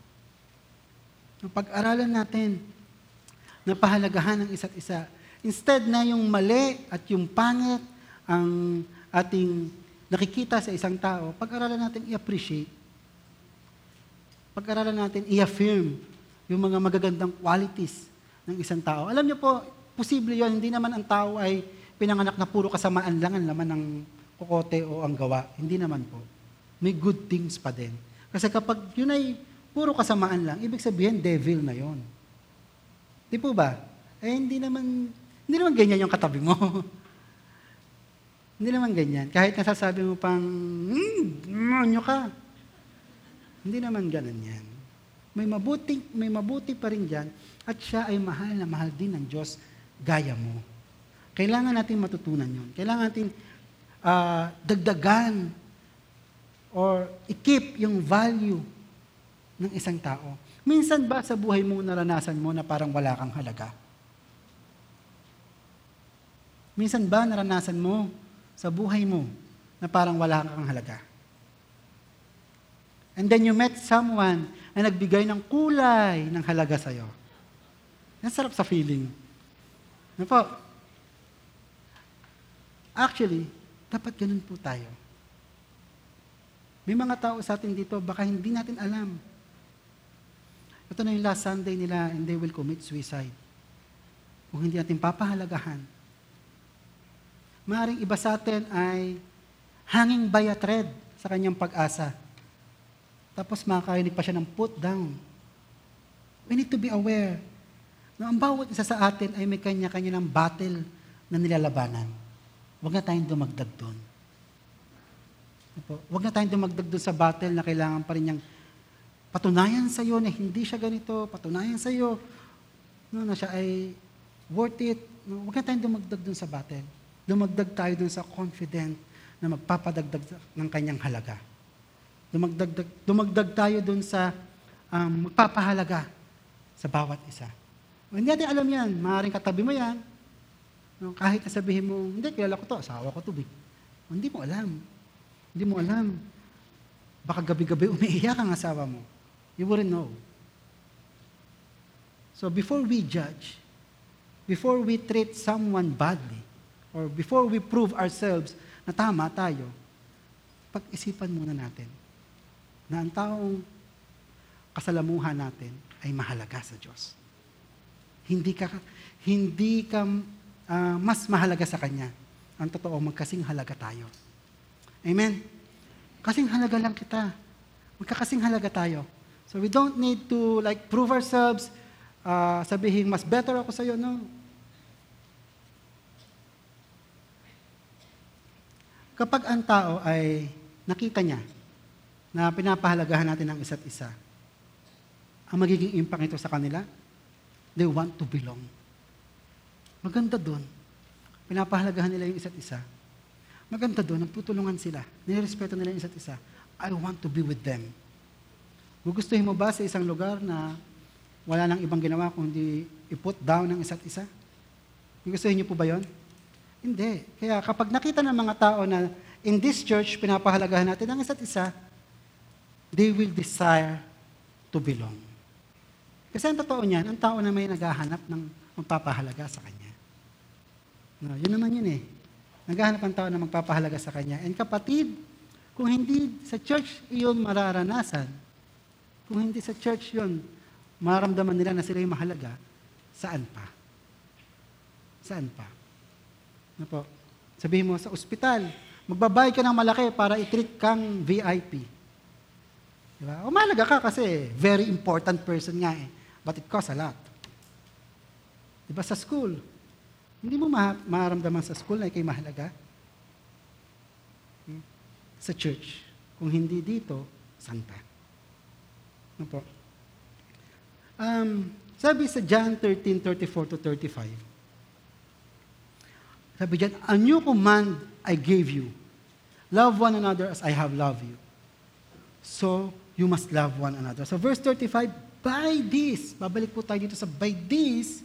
A: Pag-aralan natin na pahalagahan ng isa't isa. Instead na yung mali at yung pangit ang ating nakikita sa isang tao, pag-aralan natin i-appreciate. Pag-aralan natin i-affirm yung mga magagandang qualities ng isang tao. Alam niyo po, posible yon Hindi naman ang tao ay pinanganak na puro kasamaan lang ang laman ng kukote o ang gawa. Hindi naman po. May good things pa din. Kasi kapag yun ay puro kasamaan lang, ibig sabihin, devil na yon. Di po ba? Eh, hindi naman, hindi naman ganyan yung katabi mo. <laughs> hindi naman ganyan. Kahit nasasabi mo pang, hmm, monyo ka. Hindi naman ganun yan. May mabuti, may mabuti pa rin dyan at siya ay mahal na mahal din ng Diyos gaya mo. Kailangan natin matutunan yon. Kailangan natin uh, dagdagan or i-keep yung value ng isang tao. Minsan ba sa buhay mo naranasan mo na parang wala kang halaga? Minsan ba naranasan mo sa buhay mo na parang wala kang halaga? And then you met someone na nagbigay ng kulay ng halaga sa'yo. Nasarap sa feeling. Ano po? Actually, dapat ganun po tayo. May mga tao sa atin dito, baka hindi natin alam. Ito na yung last Sunday nila and they will commit suicide. Kung hindi natin papahalagahan. Maaring iba sa atin ay hanging by a thread sa kanyang pag-asa. Tapos makakarinig pa siya ng put down. We need to be aware na ang bawat isa sa atin ay may kanya-kanya ng battle na nilalabanan. Huwag na tayong dumagdag doon. Huwag na tayong dumagdag doon sa battle na kailangan pa rin niyang patunayan sa iyo na hindi siya ganito, patunayan sa iyo no, na siya ay worth it. No, huwag na tayong dumagdag doon sa battle. Dumagdag tayo doon sa confident na magpapadagdag ng kanyang halaga. Dumagdag, dumagdag tayo doon sa um, magpapahalaga sa bawat isa. Hindi natin alam yan. Maaaring katabi mo yan. Kahit nasabihin mo, hindi, kilala ko to, asawa ko to. O, hindi mo alam. Hindi mo alam. Baka gabi-gabi umiiyak ang asawa mo. You wouldn't know. So before we judge, before we treat someone badly, or before we prove ourselves na tama tayo, pag-isipan muna natin na ang taong kasalamuhan natin ay mahalaga sa Diyos. Hindi ka, hindi ka uh, mas mahalaga sa Kanya. Ang totoo, magkasing halaga tayo. Amen? Kasing halaga lang kita. Magkakasing halaga tayo. So we don't need to like prove ourselves, uh, sabihin, mas better ako sa'yo. No. Kapag ang tao ay nakita niya na pinapahalagahan natin ang isa't isa. Ang magiging impact nito sa kanila, they want to belong. Maganda doon. Pinapahalagahan nila yung isa't isa. Maganda doon, nagtutulungan sila. Nirespeto nila yung isa't isa. I want to be with them. Gugustuhin mo ba sa isang lugar na wala nang ibang ginawa kundi i-put down ng isa't isa? Gugustuhin niyo po ba yon? Hindi. Kaya kapag nakita ng mga tao na in this church, pinapahalagahan natin ang isa't isa, they will desire to belong. Kasi ang totoo niyan, ang tao na may naghahanap ng magpapahalaga sa kanya. No, yun naman yun eh. Naghahanap ang tao na magpapahalaga sa kanya. And kapatid, kung hindi sa church iyon mararanasan, kung hindi sa church yun, maramdaman nila na sila yung mahalaga, saan pa? Saan pa? Ano po? Sabihin mo, sa ospital, magbabayad ka ng malaki para i-treat kang VIP. Diba? O mahalaga ka kasi very important person nga eh. But it costs a lot. Diba sa school, hindi mo ma- maramdaman sa school na ikay mahalaga. Hmm? Sa church. Kung hindi dito, saan pa? Ano po? Um, sabi sa John 13, 34 to 35, sabi dyan, A new command I gave you. Love one another as I have loved you. So, you must love one another. So, verse 35, By this, babalik po tayo dito sa by this,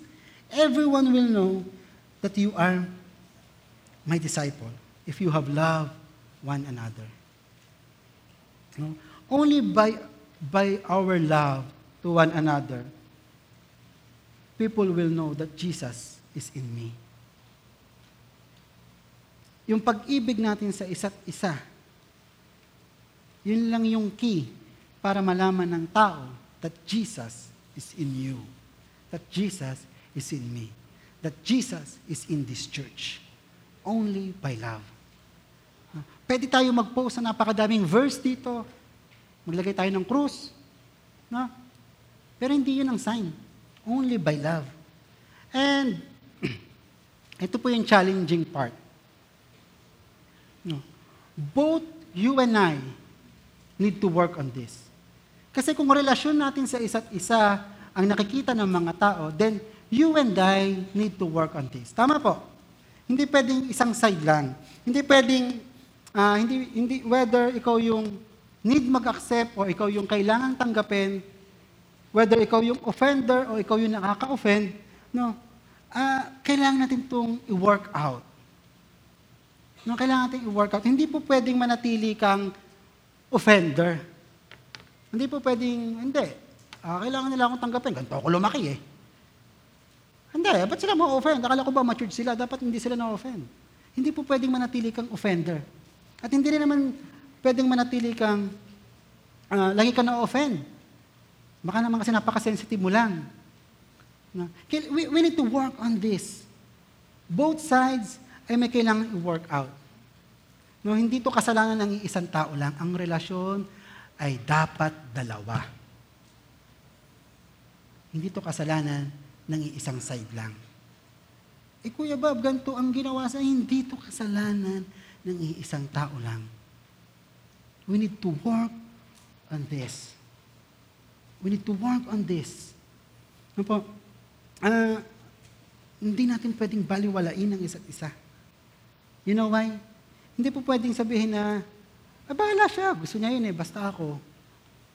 A: everyone will know that you are my disciple if you have loved one another. No? Only by, by our love to one another, people will know that Jesus is in me. Yung pag-ibig natin sa isa't isa, yun lang yung key para malaman ng tao that Jesus is in you. That Jesus is in me. That Jesus is in this church. Only by love. Pwede tayo mag-post sa napakadaming verse dito. Maglagay tayo ng krus. No? Pero hindi yun ang sign. Only by love. And <clears throat> ito po yung challenging part. No. Both you and I need to work on this. Kasi kung relasyon natin sa isa't isa ang nakikita ng mga tao, then you and I need to work on this. Tama po. Hindi pwedeng isang side lang. Hindi pwedeng, ah, hindi, hindi, whether ikaw yung need mag-accept o ikaw yung kailangan tanggapin, whether ikaw yung offender o ikaw yung nakaka-offend, no, ah, kailangan natin itong i-work out. No, kailangan natin i-work out. Hindi po pwedeng manatili kang offender. Hindi po pwedeng, hindi. Ah, kailangan nila akong tanggapin. Ganito ako lumaki eh. Hindi, ba't sila ma-offend? Akala ko ba matured sila? Dapat hindi sila na-offend. Hindi po pwedeng manatili kang offender. At hindi rin naman pwedeng manatili kang ah, lagi ka na-offend. Baka naman kasi napaka-sensitive mo lang. No? We, we need to work on this. Both sides ay may kailangan i-work out. No, hindi to kasalanan ng isang tao lang. Ang relasyon ay dapat dalawa. Hindi to kasalanan ng isang side lang. Eh Kuya Bob, ganito ang ginawa sa hindi to kasalanan ng isang tao lang. We need to work on this. We need to work on this. Ano po? Ah, hindi natin pwedeng baliwalain ang isa't isa. You know why? Hindi po pwedeng sabihin na, ah, bahala siya, gusto niya yun eh, basta ako,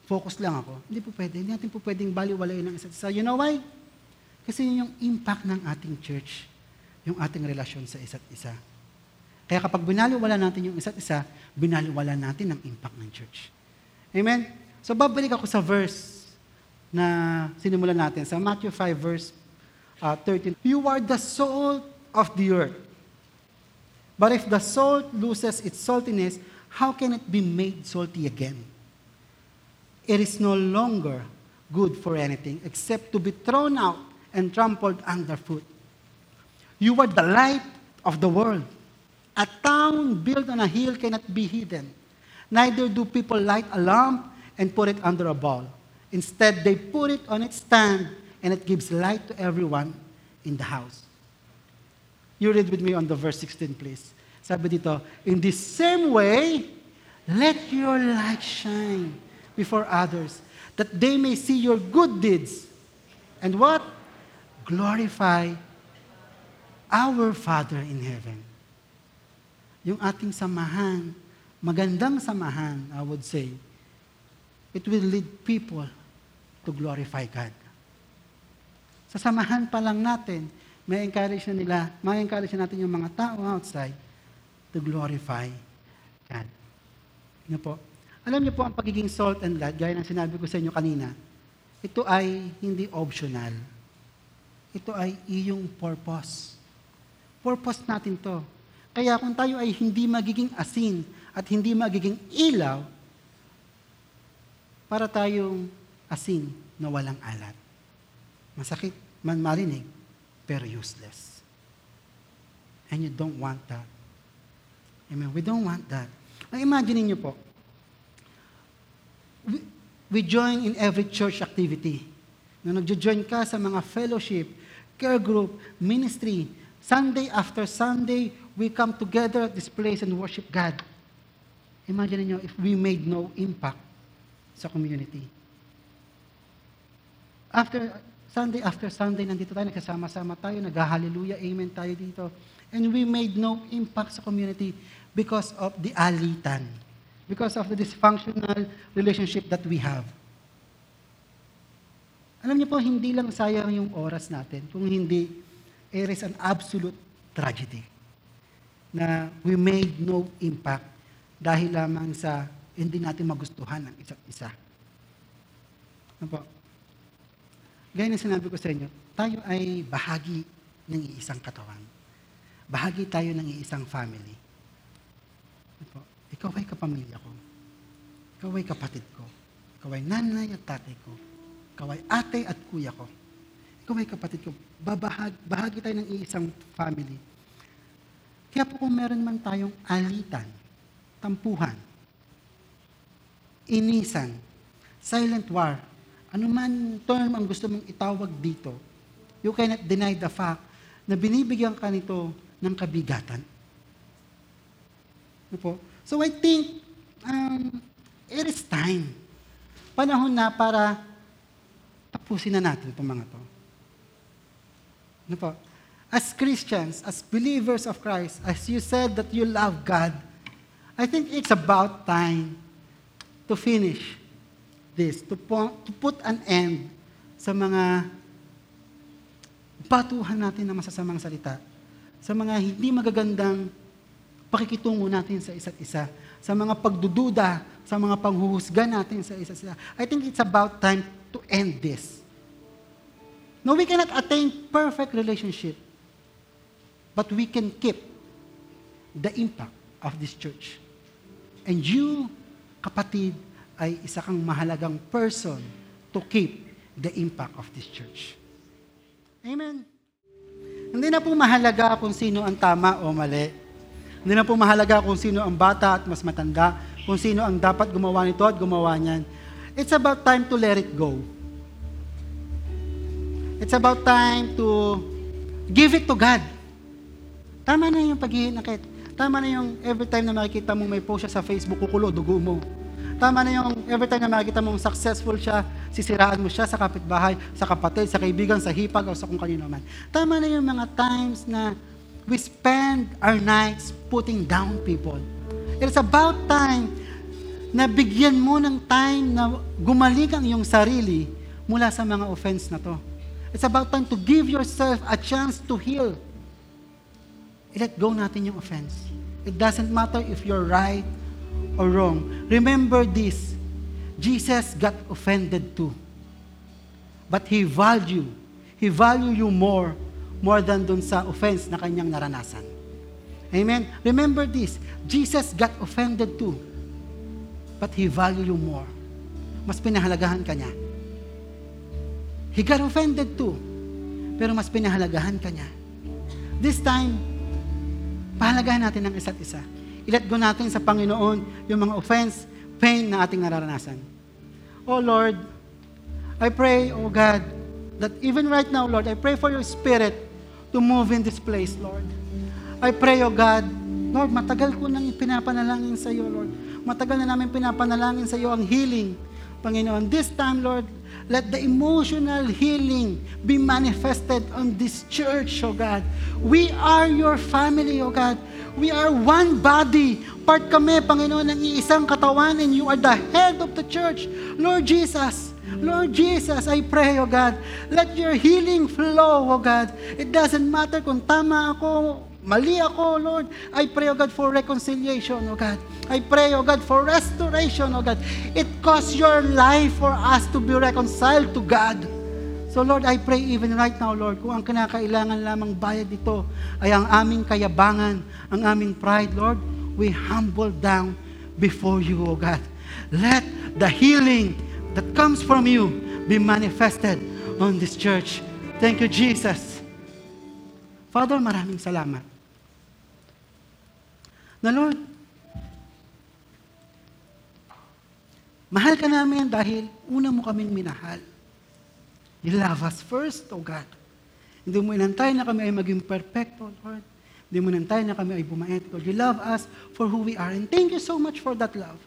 A: focus lang ako. Hindi po pwede. Hindi natin po pwedeng baliwalain ang isa't isa. You know why? Kasi yun yung impact ng ating church, yung ating relasyon sa isa't isa. Kaya kapag binaliwala natin yung isa't isa, binaliwala natin ang impact ng church. Amen? So babalik ako sa verse na sinimulan natin, sa Matthew 5 verse uh, 13. You are the salt of the earth. But if the salt loses its saltiness, how can it be made salty again? It is no longer good for anything except to be thrown out and trampled underfoot. You are the light of the world. A town built on a hill cannot be hidden. Neither do people light a lamp and put it under a bowl. Instead, they put it on its stand, and it gives light to everyone in the house. You read with me on the verse 16, please. Sabi dito, In the same way, let your light shine before others, that they may see your good deeds. And what? Glorify our Father in heaven. Yung ating samahan, magandang samahan, I would say, it will lead people to glorify God. Sa samahan pa lang natin, may encourage na nila, may encourage na natin yung mga tao outside to glorify God. Ano po? Alam niyo po ang pagiging salt and light, gaya ng sinabi ko sa inyo kanina, ito ay hindi optional. Ito ay iyong purpose. Purpose natin to. Kaya kung tayo ay hindi magiging asin at hindi magiging ilaw, para tayong asin na walang alat. Masakit man marinig, pero useless. And you don't want that. Amen. We don't want that. Now, imagine niyo po, we, we join in every church activity. Nung nagjo-join ka sa mga fellowship, care group, ministry, Sunday after Sunday, we come together at this place and worship God. Imagine niyo if we made no impact sa community. After Sunday after Sunday, nandito tayo, nagkasama-sama tayo, nag-hallelujah, amen tayo dito. And we made no impact sa community because of the alitan, because of the dysfunctional relationship that we have. Alam niyo po, hindi lang sayang yung oras natin, kung hindi, it is an absolute tragedy na we made no impact dahil lamang sa hindi natin magustuhan ng isa't isa. Ano po? Gaya ng sinabi ko sa inyo, tayo ay bahagi ng iisang katawan. Bahagi tayo ng iisang family. Ano po? Ikaw ay kapamilya ko. Ikaw ay kapatid ko. Ikaw ay nanay at tatay ko. Ikaw ay ate at kuya ko. Ikaw ay kapatid ko. Babahagi, bahagi tayo ng iisang family. Kaya po kung meron man tayong alitan, tampuhan, inisan, silent war, ano man term ang gusto mong itawag dito, you cannot deny the fact na binibigyan ka nito ng kabigatan. Ano po? So I think um, it is time. Panahon na para tapusin na natin itong mga to. Ano po? As Christians, as believers of Christ, as you said that you love God, I think it's about time to finish this, to, po, to put an end sa mga batuhan natin na masasamang salita, sa mga hindi magagandang pakikitungo natin sa isa't isa, sa mga pagdududa, sa mga panghuhusga natin sa isa't isa. I think it's about time to end this. No, we cannot attain perfect relationship, but we can keep the impact of this church. And you, kapatid, ay isa kang mahalagang person to keep the impact of this church. Amen. Hindi na po mahalaga kung sino ang tama o mali. Hindi na po mahalaga kung sino ang bata at mas matanda, kung sino ang dapat gumawa nito at gumawa niyan. It's about time to let it go. It's about time to give it to God. Tama na yung paghihinakit. Tama na yung every time na makikita mong may post siya sa Facebook, kukulo, dugo mo. Tama na yung every time na makikita mong successful siya, sisiraan mo siya sa kapitbahay, sa kapatid, sa kaibigan, sa hipag, o sa kung kanino man. Tama na yung mga times na we spend our nights putting down people. It's about time na bigyan mo ng time na gumaling ang iyong sarili mula sa mga offense na to. It's about time to give yourself a chance to heal. I-let go natin yung offense. It doesn't matter if you're right or wrong. Remember this. Jesus got offended too. But He value. He value you more, more than dun sa offense na kanyang naranasan. Amen? Remember this. Jesus got offended too. But He value you more. Mas pinahalagahan ka niya. He got offended too. Pero mas pinahalagahan ka niya. This time, pahalagahan natin ang isa't isa. Ilet go natin sa Panginoon yung mga offense, pain na ating nararanasan. Oh Lord, I pray, oh God, that even right now, Lord, I pray for your Spirit to move in this place, Lord. I pray, oh God, Lord, matagal ko nang pinapanalangin sa iyo, Lord. Matagal na namin pinapanalangin sa iyo ang healing, Panginoon. This time, Lord, let the emotional healing be manifested on this church, oh God. We are your family, oh God. We are one body. Part kami, Panginoon, ng iisang katawan and you are the head of the church. Lord Jesus, Lord Jesus, I pray, oh God, let your healing flow, oh God. It doesn't matter kung tama ako mali ako, Lord. I pray, O God, for reconciliation, O God. I pray, O God, for restoration, O God. It costs your life for us to be reconciled to God. So Lord, I pray even right now, Lord, kung ang kinakailangan lamang bayad dito ay ang aming kayabangan, ang aming pride, Lord, we humble down before you, O God. Let the healing that comes from you be manifested on this church. Thank you, Jesus. Father, maraming salamat. Na Lord, mahal ka namin dahil una mo kaming minahal. You love us first, O God. Hindi mo inantay na kami ay maging perfecto, Lord. Hindi mo inantay na kami ay bumait, Lord. You love us for who we are. And thank you so much for that love.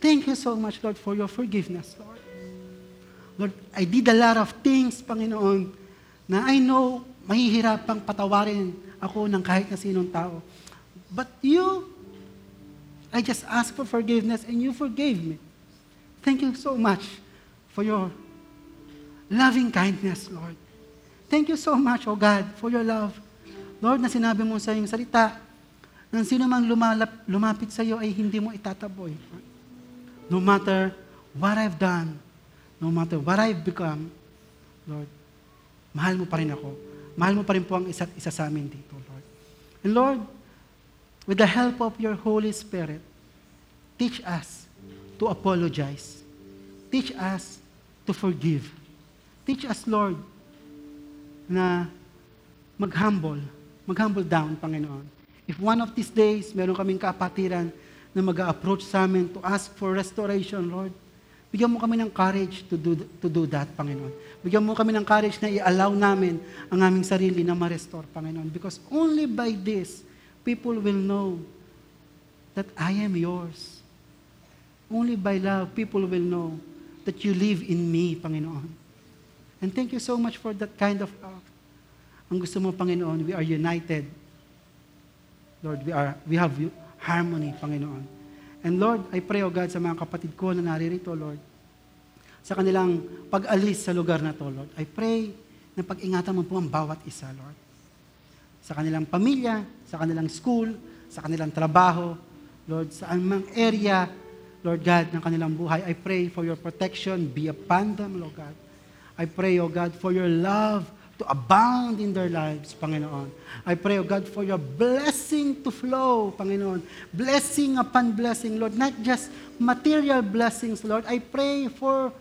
A: Thank you so much, Lord, for your forgiveness, Lord. Lord, I did a lot of things, Panginoon, na I know mahihirapang patawarin ako ng kahit na sinong tao. But you, I just asked for forgiveness and you forgave me. Thank you so much for your loving kindness, Lord. Thank you so much, O God, for your love. Lord, na sinabi mo sa iyong salita, nang sino mang lumalap, lumapit sa iyo ay hindi mo itataboy. No matter what I've done, no matter what I've become, Lord, mahal mo pa rin ako. Mahal mo pa rin po ang isa't isa sa amin dito, Lord. And Lord, with the help of your Holy Spirit, teach us to apologize. Teach us to forgive. Teach us, Lord, na mag-humble, mag-humble down, Panginoon. If one of these days, meron kaming kapatiran na mag approach sa amin to ask for restoration, Lord, bigyan mo kami ng courage to do, to do that, Panginoon. Bigyan mo kami ng courage na i-allow namin ang aming sarili na ma-restore, Panginoon. Because only by this, people will know that I am yours. Only by love, people will know that you live in me, Panginoon. And thank you so much for that kind of love. Ang gusto mo, Panginoon, we are united. Lord, we, are, we have harmony, Panginoon. And Lord, I pray, O God, sa mga kapatid ko na naririto, Lord, sa kanilang pag-alis sa lugar na to, Lord, I pray na pag-ingatan mo po ang bawat isa, Lord. Sa kanilang pamilya, sa kanilang school, sa kanilang trabaho, Lord, sa anumang area, Lord God, ng kanilang buhay, I pray for your protection be upon them, Lord God. I pray, O God, for your love to abound in their lives, Panginoon. I pray, O God, for your blessing to flow, Panginoon. Blessing upon blessing, Lord. Not just material blessings, Lord. I pray for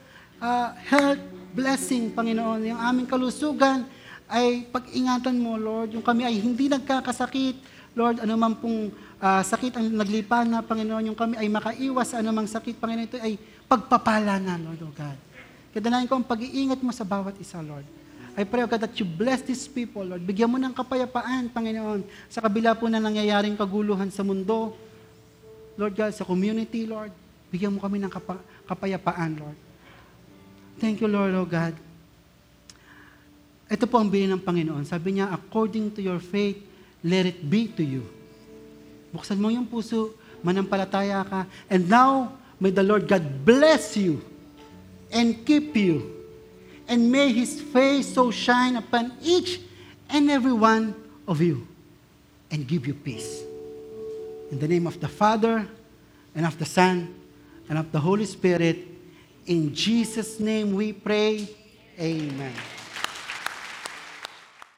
A: uh, health blessing, Panginoon. Yung aming kalusugan ay pag-ingatan mo, Lord. Yung kami ay hindi nagkakasakit, Lord, anuman pong uh, sakit ang naglipa na, Panginoon, yung kami ay makaiwas sa anumang sakit, Panginoon, ito ay pagpapala na, Lord, O God. Kadalayan ko ang pag-iingat mo sa bawat isa, Lord. I pray, O God, that you bless these people, Lord. Bigyan mo ng kapayapaan, Panginoon, sa kabila po na nangyayaring kaguluhan sa mundo. Lord God, sa community, Lord. Bigyan mo kami ng kapa- kapayapaan, Lord. Thank you, Lord, O God. Ito po ang bilin ng Panginoon. Sabi niya, according to your faith, let it be to you. Buksan mo yung puso, manampalataya ka. And now, may the Lord God bless you and keep you. And may His face so shine upon each and every one of you and give you peace. In the name of the Father, and of the Son, and of the Holy Spirit, in Jesus' name we pray. Amen.